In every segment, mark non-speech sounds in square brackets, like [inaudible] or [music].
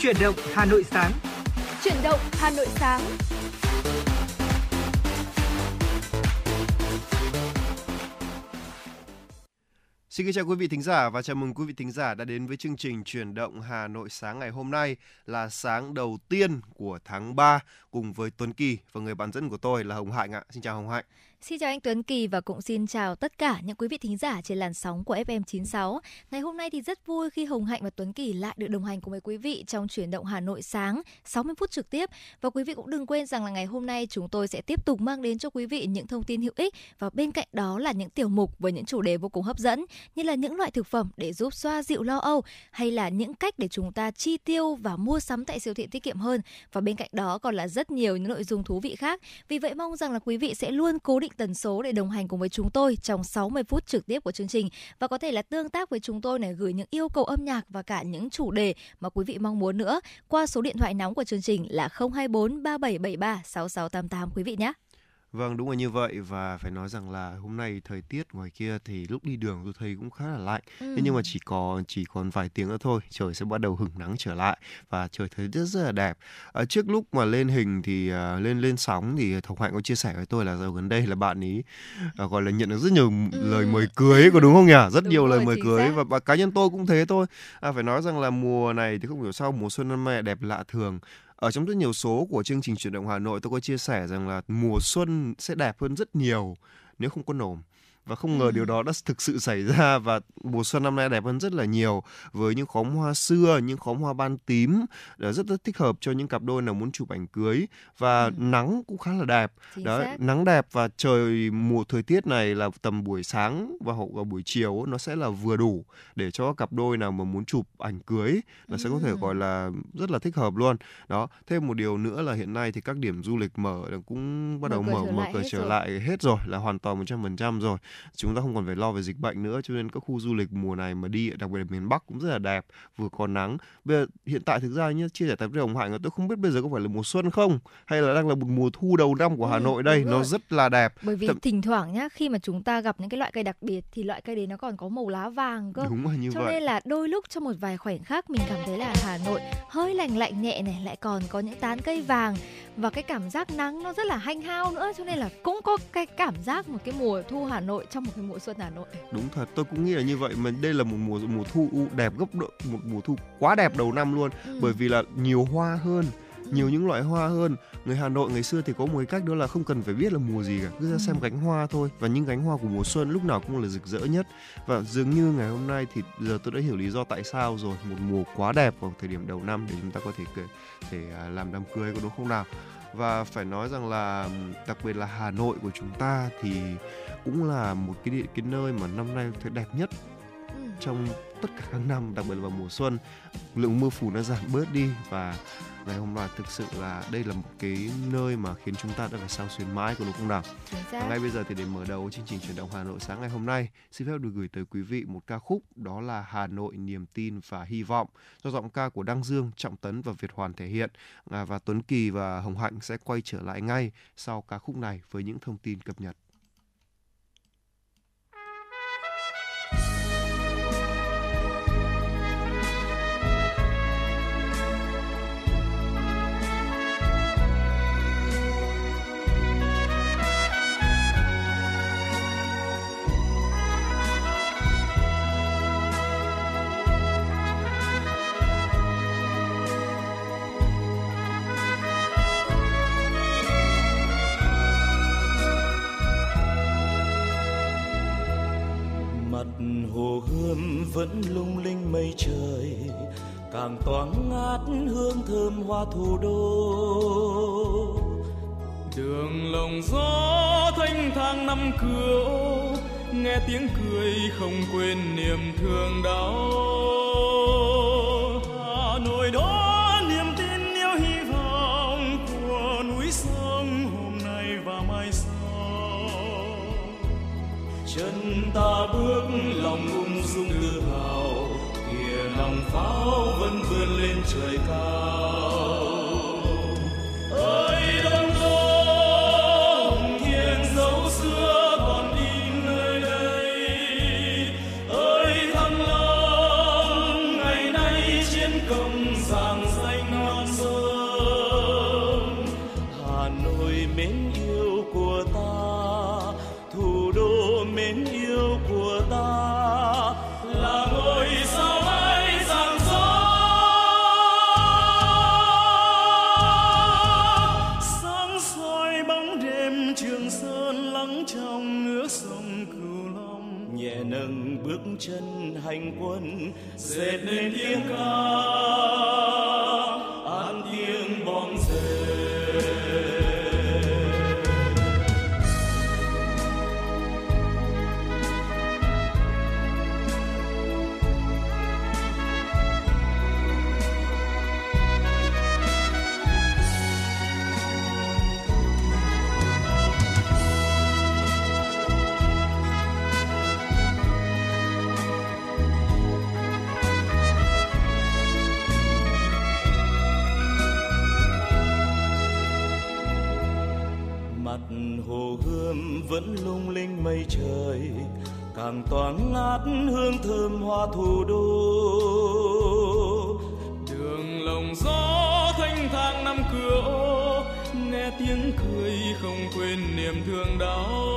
Chuyển động Hà Nội sáng. Chuyển động Hà Nội sáng. Xin kính chào quý vị thính giả và chào mừng quý vị thính giả đã đến với chương trình Chuyển động Hà Nội sáng ngày hôm nay là sáng đầu tiên của tháng 3 cùng với Tuấn Kỳ và người bạn dẫn của tôi là Hồng Hạnh ạ. Xin chào Hồng Hạnh. Xin chào anh Tuấn Kỳ và cũng xin chào tất cả những quý vị thính giả trên làn sóng của FM96. Ngày hôm nay thì rất vui khi Hồng Hạnh và Tuấn Kỳ lại được đồng hành cùng với quý vị trong chuyển động Hà Nội sáng 60 phút trực tiếp. Và quý vị cũng đừng quên rằng là ngày hôm nay chúng tôi sẽ tiếp tục mang đến cho quý vị những thông tin hữu ích và bên cạnh đó là những tiểu mục với những chủ đề vô cùng hấp dẫn như là những loại thực phẩm để giúp xoa dịu lo âu hay là những cách để chúng ta chi tiêu và mua sắm tại siêu thị tiết kiệm hơn. Và bên cạnh đó còn là rất nhiều những nội dung thú vị khác. Vì vậy mong rằng là quý vị sẽ luôn cố định định tần số để đồng hành cùng với chúng tôi trong 60 phút trực tiếp của chương trình và có thể là tương tác với chúng tôi này, gửi những yêu cầu âm nhạc và cả những chủ đề mà quý vị mong muốn nữa, qua số điện thoại nóng của chương trình là 024 3773 6688 quý vị nhé. Vâng, đúng là như vậy và phải nói rằng là hôm nay thời tiết ngoài kia thì lúc đi đường tôi thấy cũng khá là lạnh. Ừ. Thế nhưng mà chỉ còn chỉ còn vài tiếng nữa thôi, trời sẽ bắt đầu hửng nắng trở lại và trời thấy rất rất là đẹp. À, trước lúc mà lên hình thì uh, lên lên sóng thì Thục Hạnh có chia sẻ với tôi là giờ gần đây là bạn ý uh, gọi là nhận được rất nhiều ừ. lời mời cưới có đúng không nhỉ? Rất đúng nhiều rồi, lời mời cưới và, và cá nhân tôi cũng thế thôi. À, phải nói rằng là mùa này thì không hiểu sao mùa xuân năm nay đẹp lạ thường ở trong rất nhiều số của chương trình chuyển động Hà Nội, tôi có chia sẻ rằng là mùa xuân sẽ đẹp hơn rất nhiều nếu không có nồm và không ngờ ừ. điều đó đã thực sự xảy ra và mùa xuân năm nay đẹp hơn rất là nhiều với những khóm hoa xưa, những khóm hoa ban tím rất rất thích hợp cho những cặp đôi nào muốn chụp ảnh cưới và ừ. nắng cũng khá là đẹp. Chính đó, xác. nắng đẹp và trời mùa thời tiết này là tầm buổi sáng và hậu vào buổi chiều nó sẽ là vừa đủ để cho cặp đôi nào mà muốn chụp ảnh cưới là ừ. sẽ có thể gọi là rất là thích hợp luôn. Đó, thêm một điều nữa là hiện nay thì các điểm du lịch mở cũng bắt đầu mở mở cửa trở lại hết rồi là hoàn toàn 100% rồi chúng ta không còn phải lo về dịch bệnh nữa cho nên các khu du lịch mùa này mà đi đặc biệt là miền Bắc cũng rất là đẹp vừa có nắng. Bây giờ hiện tại thực ra nhé chia sẻ với Hồng Hạnh tôi không biết bây giờ có phải là mùa xuân không hay là đang là một mùa thu đầu năm của Hà ừ, Nội đây nó rất là đẹp. Bởi vì Thậm... thỉnh thoảng nhá khi mà chúng ta gặp những cái loại cây đặc biệt thì loại cây đấy nó còn có màu lá vàng cơ. Đúng là như cho vậy. nên là đôi lúc trong một vài khoảnh khắc mình cảm thấy là Hà Nội hơi lành lạnh nhẹ này lại còn có những tán cây vàng và cái cảm giác nắng nó rất là hanh hao nữa cho nên là cũng có cái cảm giác một cái mùa thu Hà Nội trong một cái mùa xuân Hà Nội. Đúng thật, tôi cũng nghĩ là như vậy mà đây là một mùa mùa thu đẹp gấp độ một mùa thu quá đẹp đầu năm luôn ừ. bởi vì là nhiều hoa hơn nhiều những loại hoa hơn. Người Hà Nội ngày xưa thì có một cái cách đó là không cần phải biết là mùa gì cả cứ ra ừ. xem cánh hoa thôi. Và những cánh hoa của mùa xuân lúc nào cũng là rực rỡ nhất. Và dường như ngày hôm nay thì giờ tôi đã hiểu lý do tại sao rồi. Một mùa quá đẹp vào thời điểm đầu năm để chúng ta có thể thể à, làm đám cưới có đúng không nào? Và phải nói rằng là đặc biệt là Hà Nội của chúng ta thì cũng là một cái địa cái nơi mà năm nay thấy đẹp nhất ừ. trong tất cả các năm đặc biệt là vào mùa xuân. Lượng mưa phùn nó giảm bớt đi và ngày hôm nay thực sự là đây là một cái nơi mà khiến chúng ta đã phải sao xuyên mãi của đúng không nào? Và ngay bây giờ thì để mở đầu chương trình chuyển động Hà Nội sáng ngày hôm nay xin phép được gửi tới quý vị một ca khúc đó là Hà Nội niềm tin và hy vọng do giọng ca của Đăng Dương, Trọng Tấn và Việt Hoàn thể hiện. À, và Tuấn Kỳ và Hồng Hạnh sẽ quay trở lại ngay sau ca khúc này với những thông tin cập nhật. Vẫn lung linh mây trời, càng toáng ngát hương thơm hoa thủ đô. Đường lồng gió thanh thang năm cửa, nghe tiếng cười không quên niềm thương đau. Pháo vẫn vươn lên vẫn lung linh mây trời, càng toáng ngát hương thơm hoa thủ đô. Đường lồng gió thanh thang năm cửa ô, nghe tiếng cười không quên niềm thương đau.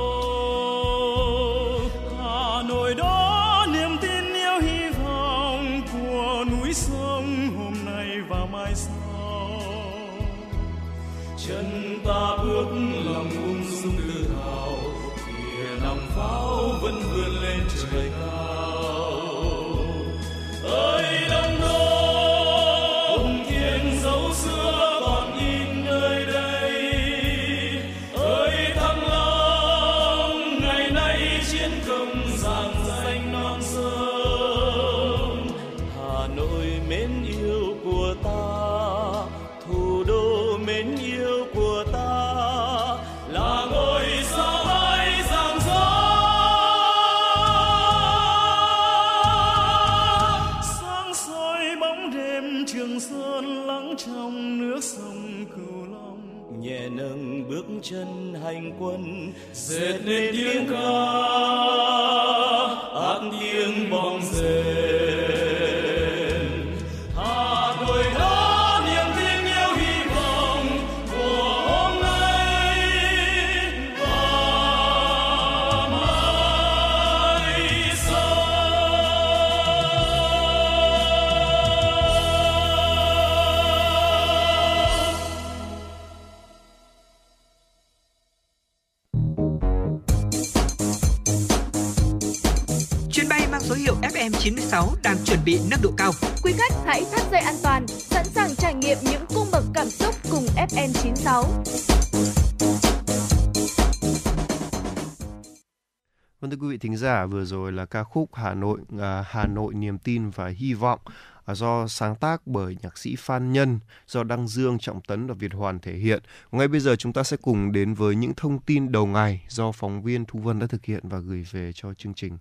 Giả, vừa rồi là ca khúc Hà Nội à, Hà Nội niềm tin và hy vọng à, do sáng tác bởi nhạc sĩ Phan Nhân, do Đăng Dương, Trọng Tấn và Việt Hoàn thể hiện. Ngay bây giờ chúng ta sẽ cùng đến với những thông tin đầu ngày do phóng viên Thu Vân đã thực hiện và gửi về cho chương trình.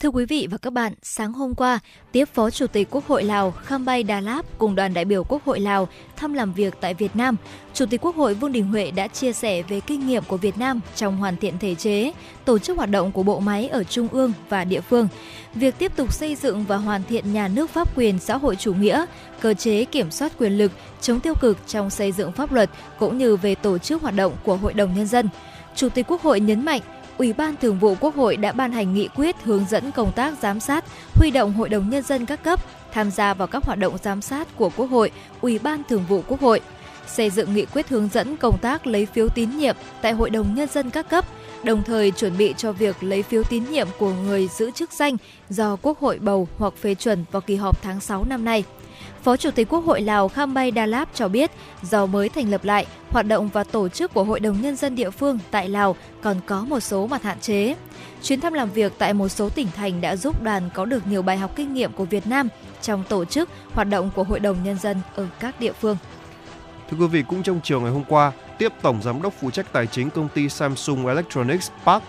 Thưa quý vị và các bạn, sáng hôm qua, tiếp Phó Chủ tịch Quốc hội Lào Kham Bay Đà Láp cùng đoàn đại biểu Quốc hội Lào thăm làm việc tại Việt Nam, Chủ tịch Quốc hội Vương Đình Huệ đã chia sẻ về kinh nghiệm của Việt Nam trong hoàn thiện thể chế, tổ chức hoạt động của bộ máy ở trung ương và địa phương, việc tiếp tục xây dựng và hoàn thiện nhà nước pháp quyền xã hội chủ nghĩa, cơ chế kiểm soát quyền lực, chống tiêu cực trong xây dựng pháp luật cũng như về tổ chức hoạt động của Hội đồng Nhân dân. Chủ tịch Quốc hội nhấn mạnh, Ủy ban Thường vụ Quốc hội đã ban hành nghị quyết hướng dẫn công tác giám sát, huy động Hội đồng Nhân dân các cấp tham gia vào các hoạt động giám sát của Quốc hội, Ủy ban Thường vụ Quốc hội, xây dựng nghị quyết hướng dẫn công tác lấy phiếu tín nhiệm tại Hội đồng Nhân dân các cấp, đồng thời chuẩn bị cho việc lấy phiếu tín nhiệm của người giữ chức danh do Quốc hội bầu hoặc phê chuẩn vào kỳ họp tháng 6 năm nay. Phó Chủ tịch Quốc hội Lào Kham Bay Đa Láp cho biết, do mới thành lập lại, hoạt động và tổ chức của Hội đồng Nhân dân địa phương tại Lào còn có một số mặt hạn chế. Chuyến thăm làm việc tại một số tỉnh thành đã giúp đoàn có được nhiều bài học kinh nghiệm của Việt Nam trong tổ chức, hoạt động của Hội đồng Nhân dân ở các địa phương. Thưa quý vị, cũng trong chiều ngày hôm qua, tiếp Tổng Giám đốc phụ trách tài chính công ty Samsung Electronics Park,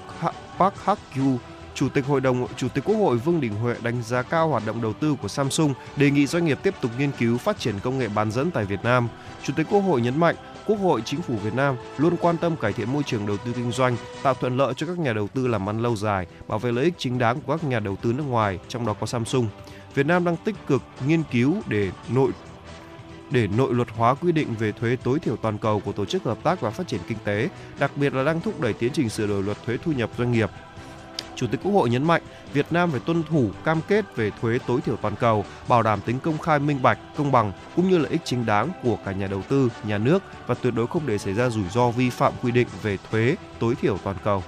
Park Hak-yu, Chủ tịch Hội đồng Chủ tịch Quốc hội Vương Đình Huệ đánh giá cao hoạt động đầu tư của Samsung, đề nghị doanh nghiệp tiếp tục nghiên cứu phát triển công nghệ bán dẫn tại Việt Nam. Chủ tịch Quốc hội nhấn mạnh, Quốc hội, Chính phủ Việt Nam luôn quan tâm cải thiện môi trường đầu tư kinh doanh, tạo thuận lợi cho các nhà đầu tư làm ăn lâu dài, bảo vệ lợi ích chính đáng của các nhà đầu tư nước ngoài, trong đó có Samsung. Việt Nam đang tích cực nghiên cứu để nội để nội luật hóa quy định về thuế tối thiểu toàn cầu của Tổ chức Hợp tác và Phát triển Kinh tế, đặc biệt là đang thúc đẩy tiến trình sửa đổi luật thuế thu nhập doanh nghiệp. Chủ tịch Quốc hội nhấn mạnh, Việt Nam phải tuân thủ cam kết về thuế tối thiểu toàn cầu, bảo đảm tính công khai minh bạch, công bằng cũng như lợi ích chính đáng của cả nhà đầu tư, nhà nước và tuyệt đối không để xảy ra rủi ro vi phạm quy định về thuế tối thiểu toàn cầu.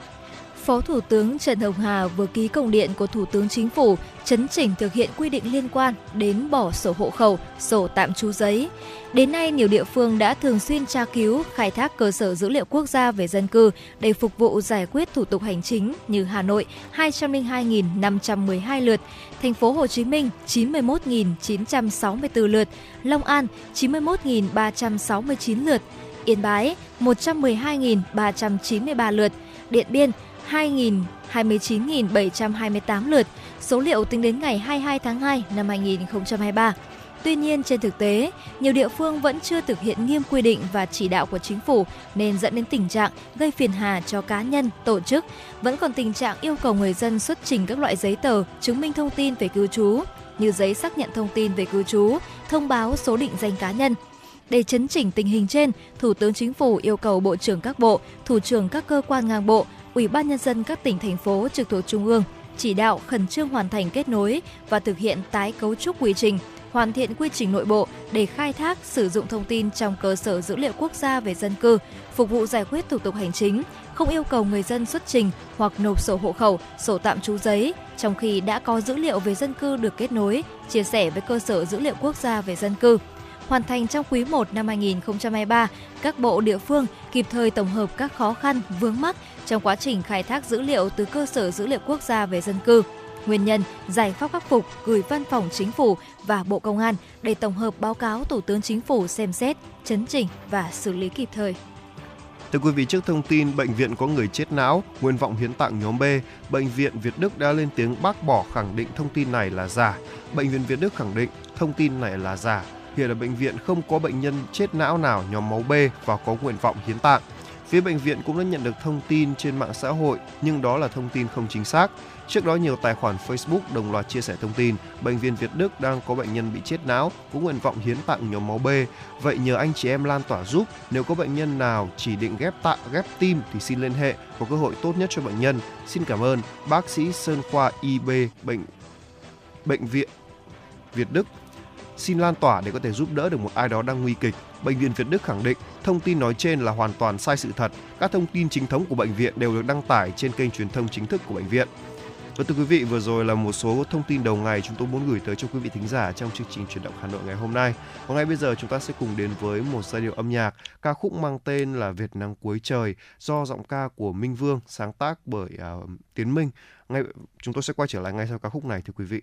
Phó Thủ tướng Trần Hồng Hà vừa ký công điện của Thủ tướng Chính phủ chấn chỉnh thực hiện quy định liên quan đến bỏ sổ hộ khẩu, sổ tạm trú giấy. Đến nay, nhiều địa phương đã thường xuyên tra cứu, khai thác cơ sở dữ liệu quốc gia về dân cư để phục vụ giải quyết thủ tục hành chính như Hà Nội 202.512 lượt, thành phố Hồ Chí Minh 91.964 lượt, Long An 91.369 lượt, Yên Bái 112.393 lượt, Điện Biên 2.029.728 lượt, số liệu tính đến ngày 22 tháng 2 năm 2023. Tuy nhiên, trên thực tế, nhiều địa phương vẫn chưa thực hiện nghiêm quy định và chỉ đạo của chính phủ nên dẫn đến tình trạng gây phiền hà cho cá nhân, tổ chức. Vẫn còn tình trạng yêu cầu người dân xuất trình các loại giấy tờ chứng minh thông tin về cư trú như giấy xác nhận thông tin về cư trú, thông báo số định danh cá nhân, để chấn chỉnh tình hình trên, Thủ tướng Chính phủ yêu cầu Bộ trưởng các bộ, Thủ trưởng các cơ quan ngang bộ, Ủy ban Nhân dân các tỉnh, thành phố trực thuộc Trung ương chỉ đạo khẩn trương hoàn thành kết nối và thực hiện tái cấu trúc quy trình, hoàn thiện quy trình nội bộ để khai thác sử dụng thông tin trong cơ sở dữ liệu quốc gia về dân cư, phục vụ giải quyết thủ tục hành chính, không yêu cầu người dân xuất trình hoặc nộp sổ hộ khẩu, sổ tạm trú giấy, trong khi đã có dữ liệu về dân cư được kết nối, chia sẻ với cơ sở dữ liệu quốc gia về dân cư hoàn thành trong quý 1 năm 2023, các bộ địa phương kịp thời tổng hợp các khó khăn, vướng mắc trong quá trình khai thác dữ liệu từ cơ sở dữ liệu quốc gia về dân cư. Nguyên nhân, giải pháp khắc phục gửi văn phòng chính phủ và Bộ Công an để tổng hợp báo cáo Thủ tướng Chính phủ xem xét, chấn chỉnh và xử lý kịp thời. Thưa quý vị, trước thông tin bệnh viện có người chết não, nguyện vọng hiến tặng nhóm B, bệnh viện Việt Đức đã lên tiếng bác bỏ khẳng định thông tin này là giả. Bệnh viện Việt Đức khẳng định thông tin này là giả Hiện ở bệnh viện không có bệnh nhân chết não nào nhóm máu B và có nguyện vọng hiến tạng. Phía bệnh viện cũng đã nhận được thông tin trên mạng xã hội nhưng đó là thông tin không chính xác. Trước đó nhiều tài khoản Facebook đồng loạt chia sẻ thông tin bệnh viện Việt Đức đang có bệnh nhân bị chết não có nguyện vọng hiến tặng nhóm máu B. Vậy nhờ anh chị em lan tỏa giúp, nếu có bệnh nhân nào chỉ định ghép tạng ghép tim thì xin liên hệ, có cơ hội tốt nhất cho bệnh nhân. Xin cảm ơn bác sĩ Sơn Khoa IB bệnh bệnh viện Việt Đức xin lan tỏa để có thể giúp đỡ được một ai đó đang nguy kịch. Bệnh viện Việt Đức khẳng định thông tin nói trên là hoàn toàn sai sự thật. Các thông tin chính thống của bệnh viện đều được đăng tải trên kênh truyền thông chính thức của bệnh viện. Và thưa quý vị, vừa rồi là một số thông tin đầu ngày chúng tôi muốn gửi tới cho quý vị thính giả trong chương trình chuyển động Hà Nội ngày hôm nay. Và ngay bây giờ chúng ta sẽ cùng đến với một giai điệu âm nhạc, ca khúc mang tên là Việt Nắng Cuối Trời do giọng ca của Minh Vương sáng tác bởi uh, Tiến Minh. Ngay chúng tôi sẽ quay trở lại ngay sau ca khúc này thưa quý vị.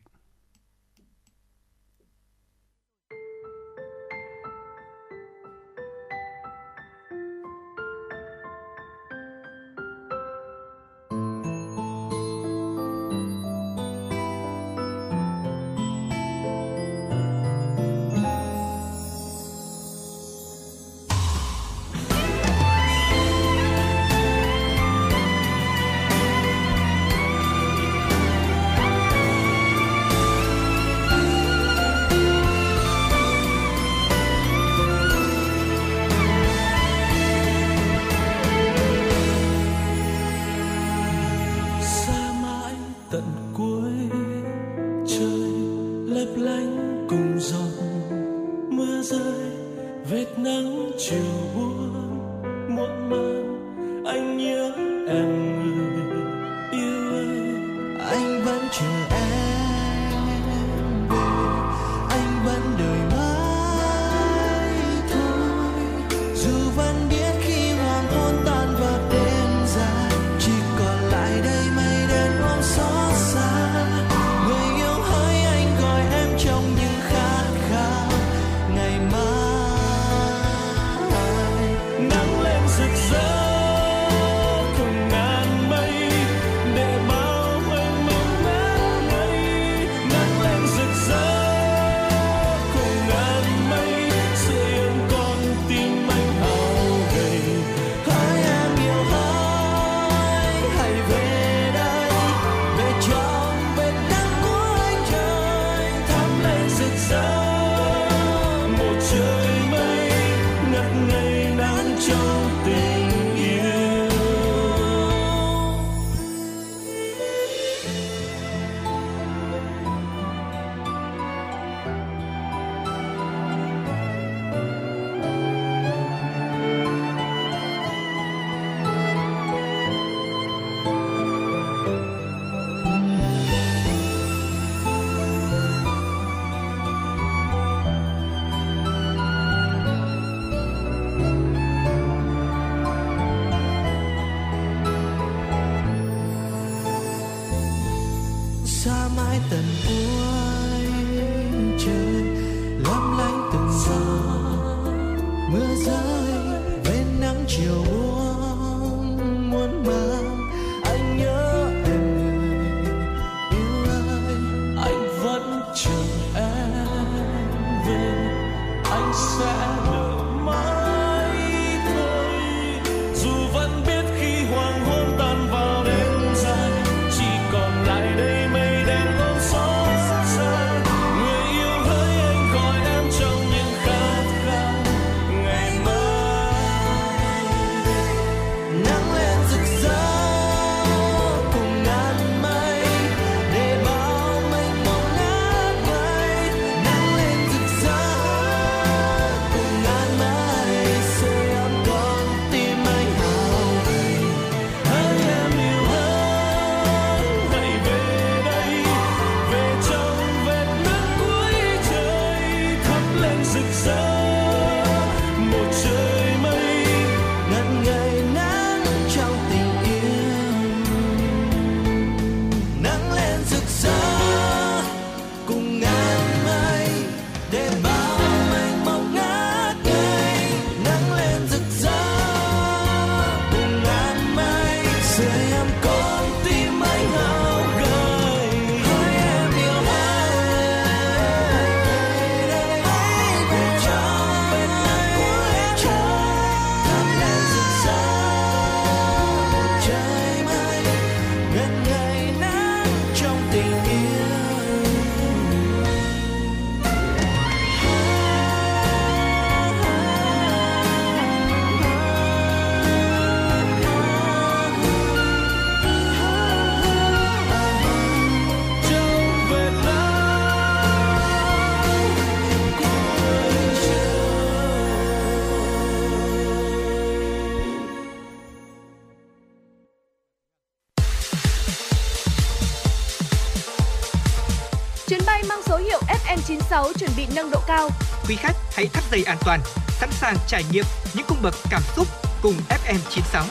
Dây an toàn, sẵn sàng trải nghiệm những cung bậc cảm xúc cùng FM96.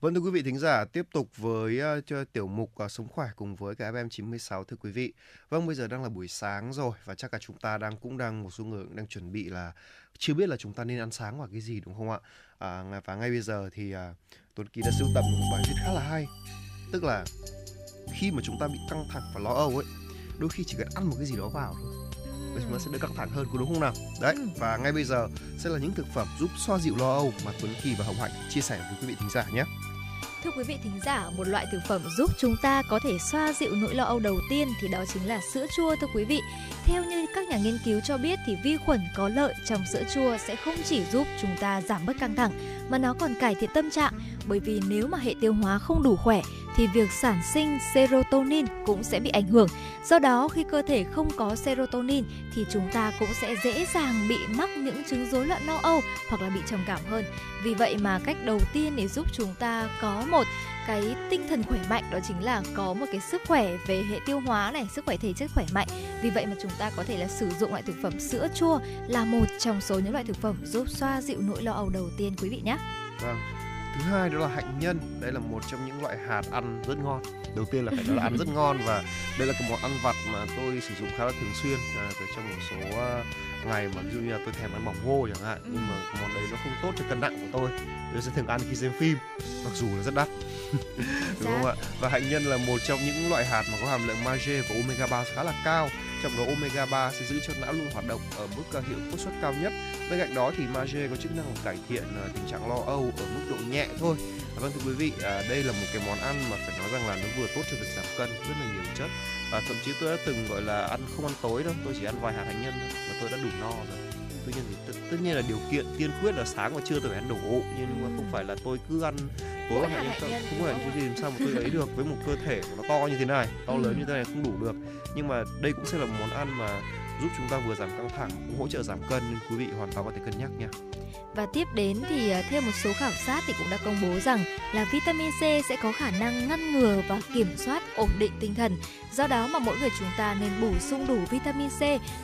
Vâng thưa quý vị thính giả, tiếp tục với uh, cho tiểu mục uh, Sống khỏe cùng với cả FM 96 thưa quý vị. Vâng bây giờ đang là buổi sáng rồi và chắc là chúng ta đang cũng đang một số người cũng đang chuẩn bị là chưa biết là chúng ta nên ăn sáng hoặc cái gì đúng không ạ? À, và ngay bây giờ thì uh, Tuấn Kỳ đã sưu tập một bài viết khá là hay. Tức là khi mà chúng ta bị căng thẳng và lo âu ấy, đôi khi chỉ cần ăn một cái gì đó vào thôi và chúng ta sẽ đỡ căng thẳng hơn có đúng không nào? Đấy, và ngay bây giờ sẽ là những thực phẩm giúp xoa dịu lo âu mà Tuấn Kỳ và Hồng Hạnh chia sẻ với quý vị thính giả nhé. Thưa quý vị thính giả, một loại thực phẩm giúp chúng ta có thể xoa dịu nỗi lo âu đầu tiên thì đó chính là sữa chua thưa quý vị. Theo như các nhà nghiên cứu cho biết thì vi khuẩn có lợi trong sữa chua sẽ không chỉ giúp chúng ta giảm bớt căng thẳng mà nó còn cải thiện tâm trạng bởi vì nếu mà hệ tiêu hóa không đủ khỏe thì việc sản sinh serotonin cũng sẽ bị ảnh hưởng. Do đó khi cơ thể không có serotonin thì chúng ta cũng sẽ dễ dàng bị mắc những chứng rối loạn lo âu hoặc là bị trầm cảm hơn. Vì vậy mà cách đầu tiên để giúp chúng ta có một cái tinh thần khỏe mạnh đó chính là có một cái sức khỏe về hệ tiêu hóa này, sức khỏe thể chất khỏe mạnh. Vì vậy mà chúng ta có thể là sử dụng loại thực phẩm sữa chua là một trong số những loại thực phẩm giúp xoa dịu nỗi lo âu đầu tiên quý vị nhé. Vâng. Thứ hai đó là hạnh nhân, đây là một trong những loại hạt ăn rất ngon. Đầu tiên là phải nói là ăn rất [laughs] ngon và đây là một món ăn vặt mà tôi sử dụng khá là thường xuyên. À, trong một số uh, ngày mà ví dụ như là tôi thèm ăn bỏng ngô chẳng hạn nhưng mà món đấy nó không tốt cho cân nặng của tôi. Tôi sẽ thường ăn khi xem phim mặc dù nó rất đắt. [laughs] Đúng không ạ? Và hạnh nhân là một trong những loại hạt mà có hàm lượng magie và omega 3 khá là cao trong đó omega 3 sẽ giữ cho não luôn hoạt động ở mức uh, hiệu suất cao nhất. Bên cạnh đó thì magie có chức năng cải thiện à, tình trạng lo âu ở mức độ nhẹ thôi. À, vâng thưa quý vị à, đây là một cái món ăn mà phải nói rằng là nó vừa tốt cho việc giảm cân rất là nhiều chất. Và thậm chí tôi đã từng gọi là ăn không ăn tối đâu tôi chỉ ăn vài hạt hạnh nhân thôi và tôi đã đủ no rồi tuy nhiên thì tất, tất nhiên là điều kiện tiên quyết là sáng và trưa tôi phải ăn đủ nhưng mà không phải là tôi cứ ăn tối ăn hạnh nhân không, không phải như thế làm sao mà tôi ấy được với một cơ thể của nó to như thế này? To lớn như thế này không đủ được. Nhưng mà đây cũng sẽ là một món ăn mà giúp chúng ta vừa giảm căng thẳng cũng hỗ trợ giảm cân. Nên quý vị hoàn toàn có thể cân nhắc nha. Và tiếp đến thì à, thêm một số khảo sát thì cũng đã công bố rằng là vitamin C sẽ có khả năng ngăn ngừa và kiểm soát ổn định tinh thần. Do đó mà mỗi người chúng ta nên bổ sung đủ vitamin C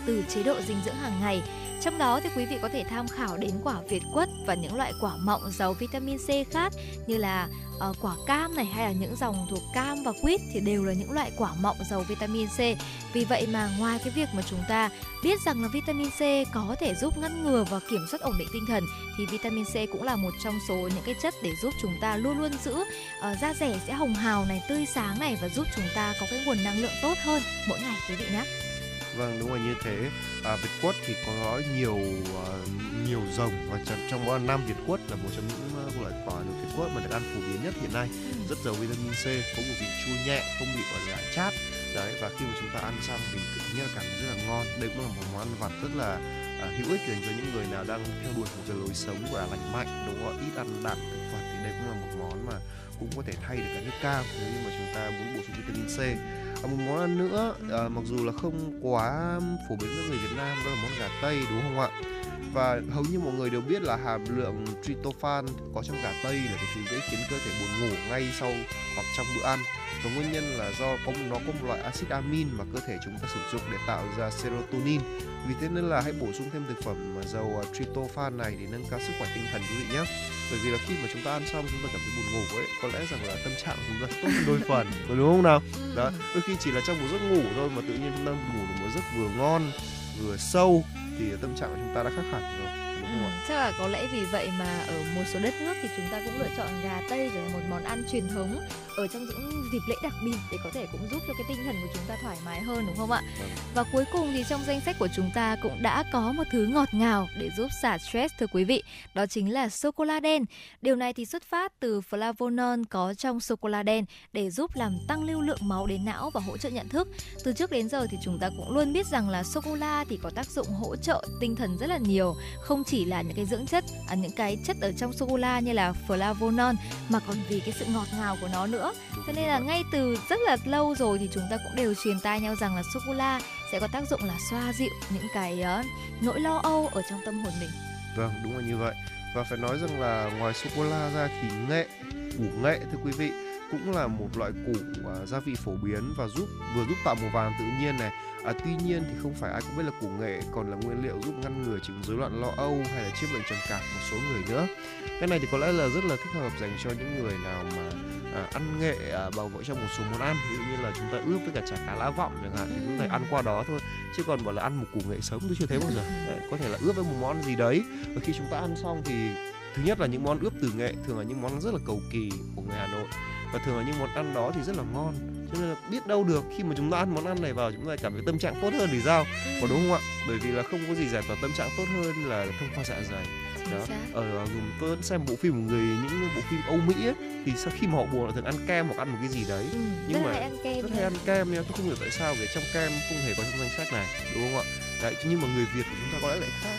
từ chế độ dinh dưỡng hàng ngày. Trong đó thì quý vị có thể tham khảo đến quả việt quất và những loại quả mọng giàu vitamin C khác như là uh, quả cam này hay là những dòng thuộc cam và quýt thì đều là những loại quả mọng giàu vitamin C. Vì vậy mà ngoài cái việc mà chúng ta biết rằng là vitamin C có thể giúp ngăn ngừa và kiểm soát ổn định tinh thần thì vitamin C cũng là một trong số những cái chất để giúp chúng ta luôn luôn giữ uh, da rẻ sẽ hồng hào này, tươi sáng này và giúp chúng ta có cái nguồn năng lượng tốt hơn mỗi ngày quý vị nhé. Vâng đúng là như thế. À, Việt quất thì có nhiều uh, nhiều rồng và trong đó Nam Việt quất là một trong những uh, loại quả Việt quất mà được ăn phổ biến nhất hiện nay. Ừ. Rất giàu vitamin C, có một vị chua nhẹ, không bị gọi là chát. Đấy và khi mà chúng ta ăn xong thì tự nhiên cảm thấy rất là ngon. Đây cũng là một món ăn vặt rất là uh, hữu ích dành cho những người nào đang theo đuổi một cái lối sống gọi là lành mạnh, đúng không? Ít ăn đạm thực vật thì đây cũng là một món mà cũng có thể thay được cả nước cam nếu như mà chúng ta muốn bổ sung vitamin C một món ăn nữa à, mặc dù là không quá phổ biến với người Việt Nam đó là món gà tây đúng không ạ và hầu như mọi người đều biết là hàm lượng tryptophan có trong gà tây là cái thứ dễ khiến cơ thể buồn ngủ ngay sau hoặc trong bữa ăn. Và nguyên nhân là do có nó có một loại axit amin mà cơ thể chúng ta sử dụng để tạo ra serotonin. Vì thế nên là hãy bổ sung thêm thực phẩm mà giàu à, tryptophan này để nâng cao sức khỏe tinh thần quý vị nhé. Bởi vì là khi mà chúng ta ăn xong chúng ta cảm thấy buồn ngủ ấy có lẽ rằng là tâm trạng chúng ta tốt đôi [laughs] phần đúng không nào? Đó ừ. đôi khi chỉ là trong một giấc ngủ thôi mà tự nhiên chúng ta ngủ được một giấc vừa ngon vừa sâu thì tâm trạng của chúng ta đã khác hẳn rồi chắc là có lẽ vì vậy mà ở một số đất nước thì chúng ta cũng lựa chọn gà tây để một món ăn truyền thống ở trong những dịp lễ đặc biệt để có thể cũng giúp cho cái tinh thần của chúng ta thoải mái hơn đúng không ạ? Vâng. Và cuối cùng thì trong danh sách của chúng ta cũng đã có một thứ ngọt ngào để giúp xả stress thưa quý vị, đó chính là sô cô la đen. Điều này thì xuất phát từ flavonol có trong sô cô la đen để giúp làm tăng lưu lượng máu đến não và hỗ trợ nhận thức. Từ trước đến giờ thì chúng ta cũng luôn biết rằng là sô cô la thì có tác dụng hỗ trợ tinh thần rất là nhiều, không chỉ là những cái dưỡng chất, à, những cái chất ở trong sô cô la như là flavonol mà còn vì cái sự ngọt ngào của nó nữa. Nữa cho nên là ngay từ rất là lâu rồi thì chúng ta cũng đều truyền tai nhau rằng là sô cô la sẽ có tác dụng là xoa dịu những cái uh, nỗi lo âu ở trong tâm hồn mình. Vâng đúng là như vậy. Và phải nói rằng là ngoài sô cô la ra thì nghệ củ nghệ thưa quý vị cũng là một loại củ uh, gia vị phổ biến và giúp vừa giúp tạo màu vàng tự nhiên này À, tuy nhiên thì không phải ai cũng biết là củ nghệ còn là nguyên liệu giúp ngăn ngừa chứng rối loạn lo âu hay là chữa bệnh trầm cảm một số người nữa. Cái này thì có lẽ là rất là thích hợp dành cho những người nào mà à, ăn nghệ à, bào vợ trong một số món ăn ví dụ như là chúng ta ướp với cả chả cá lá vọng chẳng hạn thì cũng thể ăn qua đó thôi chứ còn bảo là ăn một củ nghệ sống tôi chưa thấy bao giờ. Đấy, có thể là ướp với một món gì đấy. Và khi chúng ta ăn xong thì thứ nhất là những món ướp từ nghệ thường là những món rất là cầu kỳ của người Hà Nội và thường là những món ăn đó thì rất là ngon cho nên là biết đâu được khi mà chúng ta ăn món ăn này vào chúng ta cảm thấy tâm trạng tốt hơn thì sao? Có đúng không ạ? Bởi vì là không có gì giải tỏa tâm trạng tốt hơn là thông qua dạ dày. Đó. ở ờ, tôi xem bộ phim của người những bộ phim Âu Mỹ ấy, thì sau khi mà họ buồn họ thường ăn kem hoặc ăn một cái gì đấy. Ừ, nhưng mà hay ăn kem rất hay ăn kem nha tôi không hiểu tại sao vì trong kem không hề có trong danh sách này đúng không ạ? Đấy nhưng mà người Việt của chúng ta có lẽ lại khác.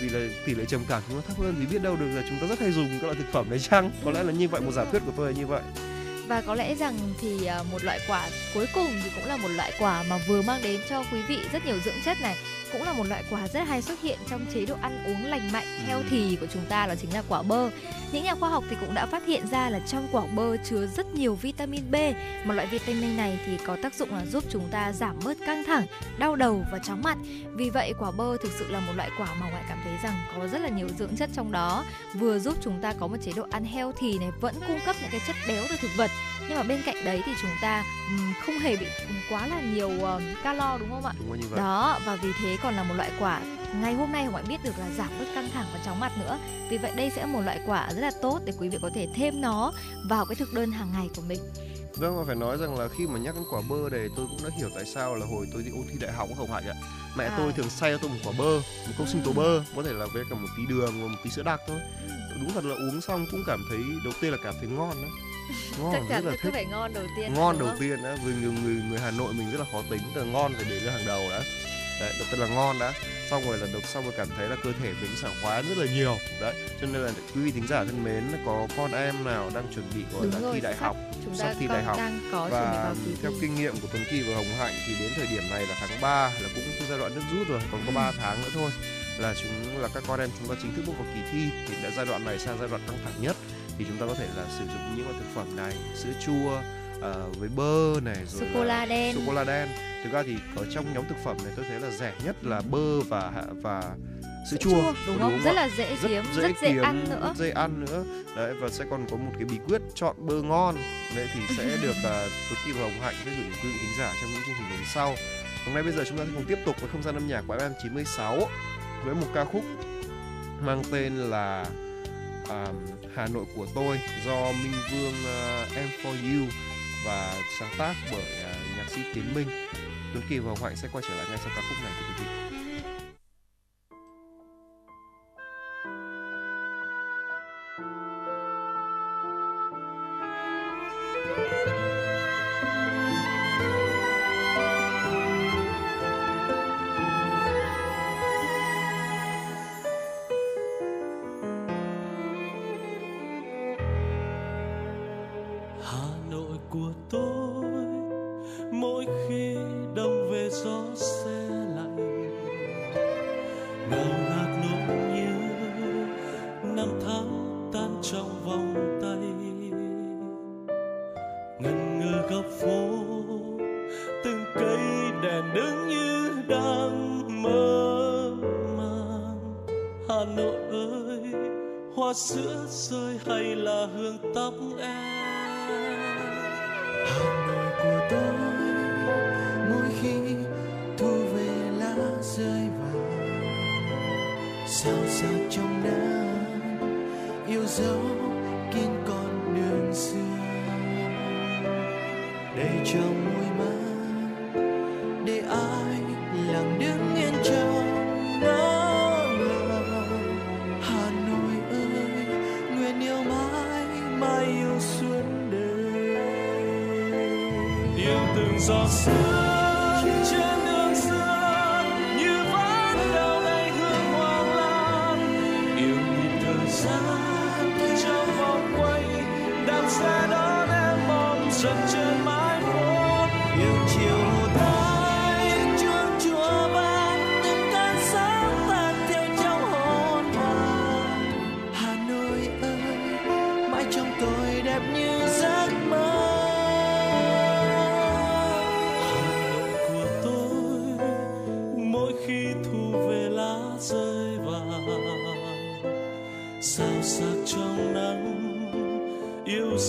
Vì là tỷ lệ trầm cảm chúng ta thấp hơn thì biết đâu được là chúng ta rất hay dùng các loại thực phẩm đấy chăng? Có lẽ là như vậy một giả thuyết của tôi là như vậy và có lẽ rằng thì ờ, một loại quả cuối cùng thì cũng là một loại quả mà vừa mang đến cho quý vị rất nhiều dưỡng chất này cũng là một loại quả rất hay xuất hiện trong chế độ ăn uống lành mạnh healthy của chúng ta đó chính là quả bơ. Những nhà khoa học thì cũng đã phát hiện ra là trong quả bơ chứa rất nhiều vitamin B. Một loại vitamin này thì có tác dụng là giúp chúng ta giảm bớt căng thẳng, đau đầu và chóng mặt. Vì vậy quả bơ thực sự là một loại quả mà ngoại cảm thấy rằng có rất là nhiều dưỡng chất trong đó, vừa giúp chúng ta có một chế độ ăn healthy này vẫn cung cấp những cái chất béo từ thực vật nhưng mà bên cạnh đấy thì chúng ta không hề bị quá là nhiều uh, calo đúng không ạ? Đúng như vậy. Đó và vì thế còn là một loại quả ngày hôm nay mọi biết được là giảm bớt căng thẳng và chóng mặt nữa. Vì vậy đây sẽ là một loại quả rất là tốt để quý vị có thể thêm nó vào cái thực đơn hàng ngày của mình. Vâng, mà phải nói rằng là khi mà nhắc đến quả bơ này tôi cũng đã hiểu tại sao là hồi tôi đi ôn thi đại học không hạnh ạ. Mẹ à. tôi thường xay cho tôi một quả bơ, một cốc sinh tố bơ, có thể là với cả một tí đường và một tí sữa đặc thôi. Đúng thật là uống xong cũng cảm thấy đầu tiên là cảm thấy ngon đó [laughs] ngon chắc chắn rất là thích. phải ngon đầu tiên ngon đầu tiên đó vì người người người Hà Nội mình rất là khó tính từ ngon phải để lên hàng đầu đã đấy đó tên là ngon đã. Xong rồi là đọc xong rồi cảm thấy là cơ thể mình sảng khoái rất là nhiều. Đấy cho nên là quý vị thính giả thân mến có con em nào đang chuẩn bị gọi là thi đại học chúng sắp thi đại học và theo kinh nghiệm của Tuấn Kỳ và Hồng Hạnh thì đến thời điểm này là tháng 3 là cũng giai đoạn nước rút rồi còn có 3 tháng nữa thôi là chúng là các con em chúng ta chính thức bước vào kỳ thi. Thì đã giai đoạn này sang giai đoạn căng thẳng nhất. Thì chúng ta có thể là sử dụng những loại thực phẩm này sữa chua ờ, với bơ này rồi Sô cô la đen. sô cô la đen thực ra thì ở trong nhóm thực phẩm này tôi thấy là rẻ nhất là bơ và và sữa chua, đúng không? Rất ạ? là dễ kiếm, rất dễ kiếm, ăn nữa. rất dễ ăn nữa đấy và sẽ còn có một cái bí quyết chọn bơ ngon đấy thì sẽ [laughs] được uh, Tuấn Kỳ và Hồng Hạnh sẽ gửi đến quý vị thính giả trong những chương trình đến sau hôm nay bây giờ chúng ta sẽ cùng tiếp tục với không gian âm nhạc của FM 96 với một ca khúc mang tên là à, Hà Nội của tôi do Minh Vương uh, Em for You và sáng tác bởi à, nhạc sĩ Tiến Minh. Tuấn Kỳ và Hoàng Hạnh sẽ quay trở lại ngay sau ca khúc này, thưa quý vị.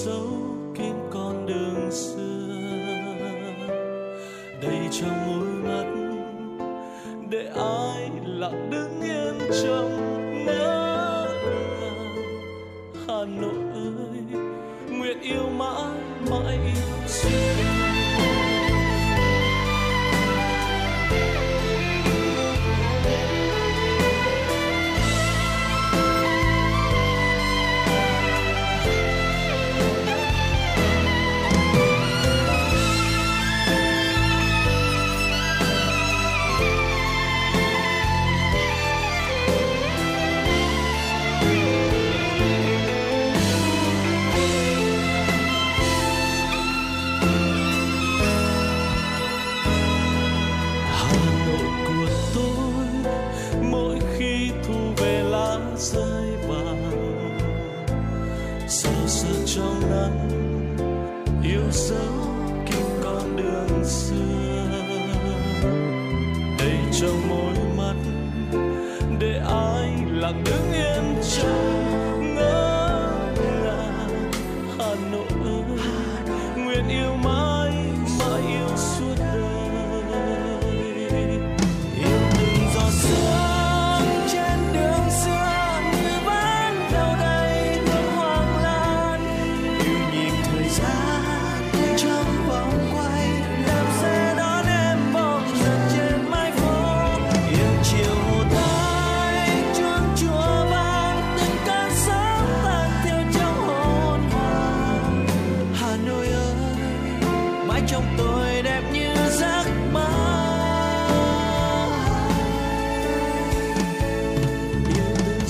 Dấu kín con đường xưa. Đầy trong môi mắt, để ai lặng đứng yên trong ngỡ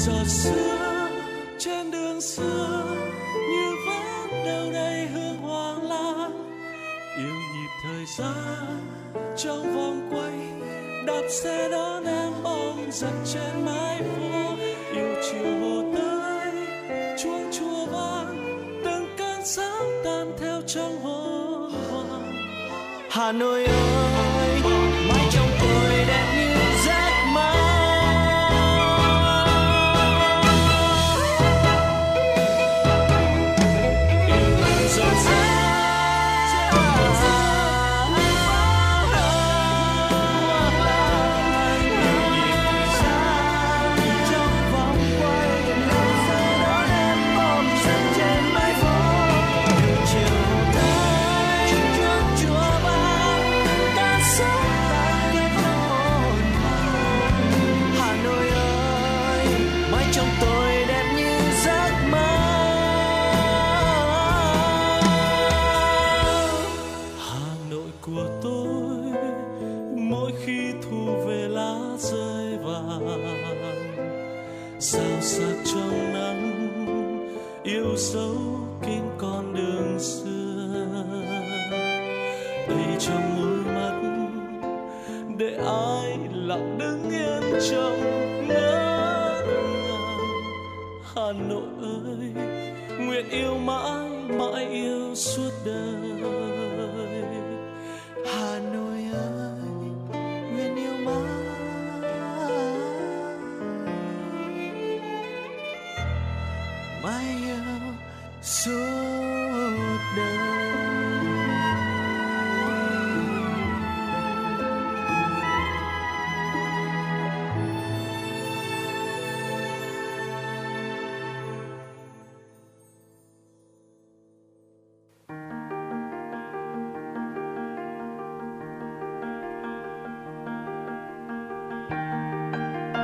giọt sữa trên đường xưa như vết đâu đây hương hoàng lan yêu nhịp thời gian trong vòng quay, đạp xe đón em bóng giật trên mái phố. Yêu chiều hồ tươi, chuông chùa vang, từng cơn sóng tan theo trong hồn hoàng. Hà nội ơi, mãi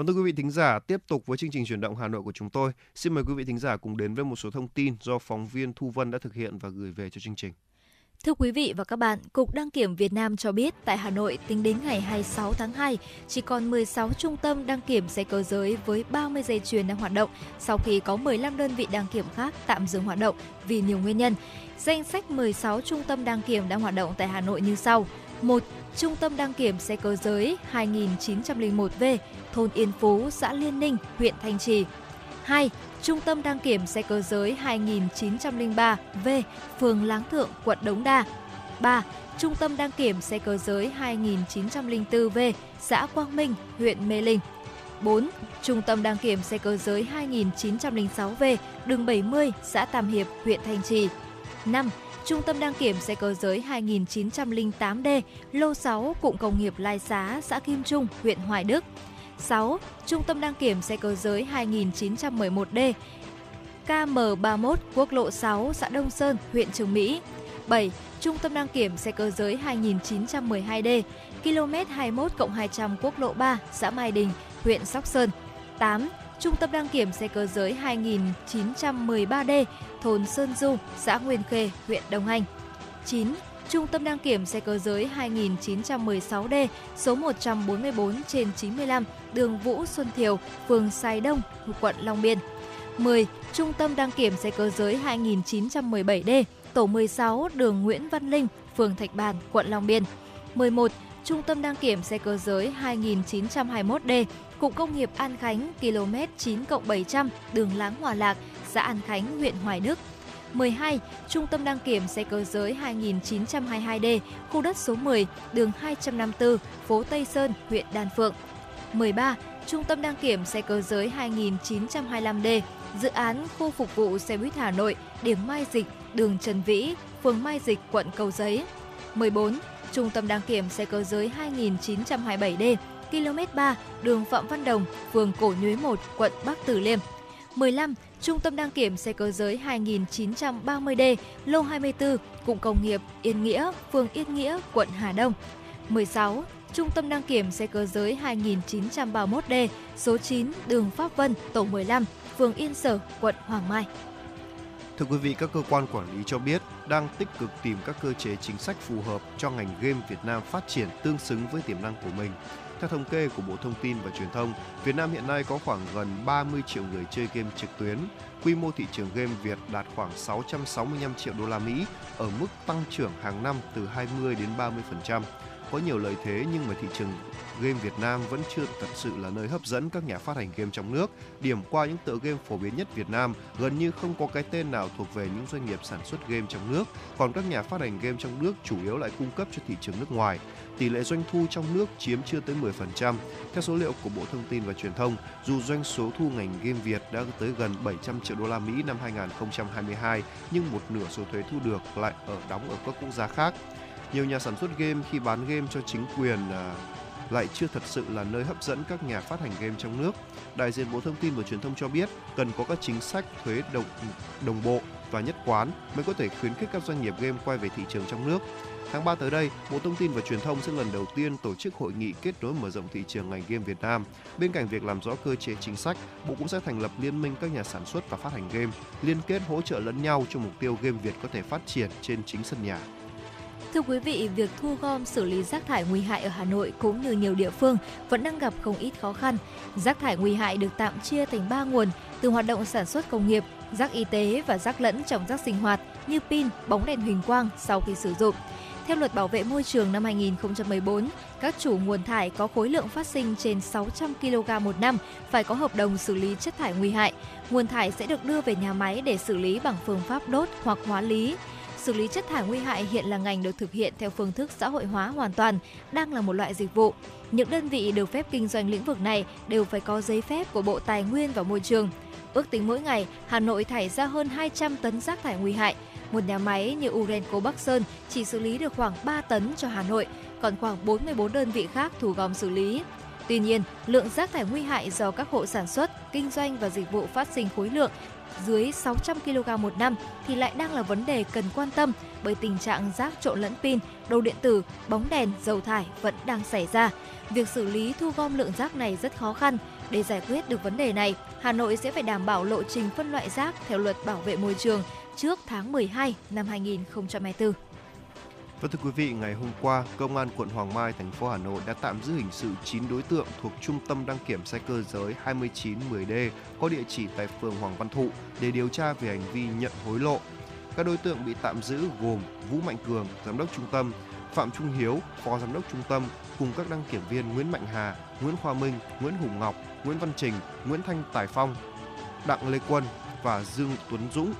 Vâng thưa quý vị thính giả, tiếp tục với chương trình chuyển động Hà Nội của chúng tôi. Xin mời quý vị thính giả cùng đến với một số thông tin do phóng viên Thu Vân đã thực hiện và gửi về cho chương trình. Thưa quý vị và các bạn, Cục Đăng kiểm Việt Nam cho biết tại Hà Nội tính đến ngày 26 tháng 2, chỉ còn 16 trung tâm đăng kiểm xe cơ giới với 30 dây chuyền đang hoạt động sau khi có 15 đơn vị đăng kiểm khác tạm dừng hoạt động vì nhiều nguyên nhân. Danh sách 16 trung tâm đăng kiểm đang hoạt động tại Hà Nội như sau. 1. Trung tâm đăng kiểm xe cơ giới 2901V, thôn Yên Phú, xã Liên Ninh, huyện Thanh Trì. 2. Trung tâm đăng kiểm xe cơ giới 2903V, phường Láng Thượng, quận Đống Đa. 3. Trung tâm đăng kiểm xe cơ giới 2904V, xã Quang Minh, huyện Mê Linh. 4. Trung tâm đăng kiểm xe cơ giới 2906V, đường 70, xã Tam Hiệp, huyện Thanh Trì. 5. Trung tâm đăng kiểm xe cơ giới 2908D, lô 6, cụm công nghiệp Lai Xá, xã Kim Trung, huyện Hoài Đức. 6. Trung tâm đăng kiểm xe cơ giới 2911D, KM31, quốc lộ 6, xã Đông Sơn, huyện Trường Mỹ. 7. Trung tâm đăng kiểm xe cơ giới 2912D, km 21 200 quốc lộ 3, xã Mai Đình, huyện Sóc Sơn. 8. Trung tâm đăng kiểm xe cơ giới 2913D, thôn Sơn Du, xã Nguyên Khê, huyện Đông Anh. 9. Trung tâm đăng kiểm xe cơ giới 2916D, số 144 trên 95, đường Vũ Xuân Thiều, phường Sài Đông, quận Long Biên. 10. Trung tâm đăng kiểm xe cơ giới 2917D, tổ 16, đường Nguyễn Văn Linh, phường Thạch Bàn, quận Long Biên. 11. Trung tâm đăng kiểm xe cơ giới 2921D, cụng công nghiệp An Khánh, km 9 700, đường Láng Hòa Lạc, xã An Khánh, huyện Hoài Đức. 12. Trung tâm đăng kiểm xe cơ giới 2922D, khu đất số 10, đường 254, phố Tây Sơn, huyện Đan Phượng. 13. Trung tâm đăng kiểm xe cơ giới 2925D, dự án khu phục vụ xe buýt Hà Nội, điểm Mai Dịch, đường Trần Vĩ, phường Mai Dịch, quận Cầu Giấy. 14. Trung tâm đăng kiểm xe cơ giới 2927D, km 3, đường Phạm Văn Đồng, phường Cổ Nhuế 1, quận Bắc Từ Liêm. 15. Trung tâm đăng kiểm xe cơ giới 2930D, lô 24, cụm công nghiệp Yên Nghĩa, phường Yên Nghĩa, quận Hà Đông. 16. Trung tâm đăng kiểm xe cơ giới 2931D, số 9, đường Pháp Vân, tổ 15, phường Yên Sở, quận Hoàng Mai. Thưa quý vị, các cơ quan quản lý cho biết đang tích cực tìm các cơ chế chính sách phù hợp cho ngành game Việt Nam phát triển tương xứng với tiềm năng của mình. Theo thống kê của Bộ Thông tin và Truyền thông, Việt Nam hiện nay có khoảng gần 30 triệu người chơi game trực tuyến. Quy mô thị trường game Việt đạt khoảng 665 triệu đô la Mỹ ở mức tăng trưởng hàng năm từ 20 đến 30%. Có nhiều lợi thế nhưng mà thị trường game Việt Nam vẫn chưa thật sự là nơi hấp dẫn các nhà phát hành game trong nước. Điểm qua những tựa game phổ biến nhất Việt Nam, gần như không có cái tên nào thuộc về những doanh nghiệp sản xuất game trong nước, còn các nhà phát hành game trong nước chủ yếu lại cung cấp cho thị trường nước ngoài. Tỷ lệ doanh thu trong nước chiếm chưa tới 10%. Theo số liệu của Bộ Thông tin và Truyền thông, dù doanh số thu ngành game Việt đã tới gần 700 triệu đô la Mỹ năm 2022, nhưng một nửa số thuế thu được lại ở đóng ở các quốc gia khác. Nhiều nhà sản xuất game khi bán game cho chính quyền à, lại chưa thật sự là nơi hấp dẫn các nhà phát hành game trong nước. Đại diện Bộ Thông tin và Truyền thông cho biết cần có các chính sách thuế đồng đồng bộ và nhất quán mới có thể khuyến khích các doanh nghiệp game quay về thị trường trong nước. Tháng 3 tới đây, Bộ Thông tin và Truyền thông sẽ lần đầu tiên tổ chức hội nghị kết nối mở rộng thị trường ngành game Việt Nam. Bên cạnh việc làm rõ cơ chế chính sách, Bộ cũng sẽ thành lập liên minh các nhà sản xuất và phát hành game, liên kết hỗ trợ lẫn nhau cho mục tiêu game Việt có thể phát triển trên chính sân nhà. Thưa quý vị, việc thu gom xử lý rác thải nguy hại ở Hà Nội cũng như nhiều địa phương vẫn đang gặp không ít khó khăn. Rác thải nguy hại được tạm chia thành 3 nguồn từ hoạt động sản xuất công nghiệp, rác y tế và rác lẫn trong rác sinh hoạt như pin, bóng đèn huỳnh quang sau khi sử dụng. Theo luật bảo vệ môi trường năm 2014, các chủ nguồn thải có khối lượng phát sinh trên 600 kg một năm phải có hợp đồng xử lý chất thải nguy hại. Nguồn thải sẽ được đưa về nhà máy để xử lý bằng phương pháp đốt hoặc hóa lý xử lý chất thải nguy hại hiện là ngành được thực hiện theo phương thức xã hội hóa hoàn toàn, đang là một loại dịch vụ. Những đơn vị được phép kinh doanh lĩnh vực này đều phải có giấy phép của Bộ Tài nguyên và Môi trường. Ước tính mỗi ngày, Hà Nội thải ra hơn 200 tấn rác thải nguy hại. Một nhà máy như Urenco Bắc Sơn chỉ xử lý được khoảng 3 tấn cho Hà Nội, còn khoảng 44 đơn vị khác thu gom xử lý. Tuy nhiên, lượng rác thải nguy hại do các hộ sản xuất, kinh doanh và dịch vụ phát sinh khối lượng dưới 600 kg một năm thì lại đang là vấn đề cần quan tâm bởi tình trạng rác trộn lẫn pin, đồ điện tử, bóng đèn, dầu thải vẫn đang xảy ra. Việc xử lý thu gom lượng rác này rất khó khăn. Để giải quyết được vấn đề này, Hà Nội sẽ phải đảm bảo lộ trình phân loại rác theo luật bảo vệ môi trường trước tháng 12 năm 2024 và thưa quý vị, ngày hôm qua, Công an quận Hoàng Mai, thành phố Hà Nội đã tạm giữ hình sự 9 đối tượng thuộc Trung tâm đăng kiểm xe cơ giới 2910D có địa chỉ tại phường Hoàng Văn Thụ để điều tra về hành vi nhận hối lộ. Các đối tượng bị tạm giữ gồm Vũ Mạnh Cường, giám đốc trung tâm, Phạm Trung Hiếu, phó giám đốc trung tâm cùng các đăng kiểm viên Nguyễn Mạnh Hà, Nguyễn Khoa Minh, Nguyễn Hùng Ngọc, Nguyễn Văn Trình, Nguyễn Thanh Tài Phong, Đặng Lê Quân và Dương Tuấn Dũng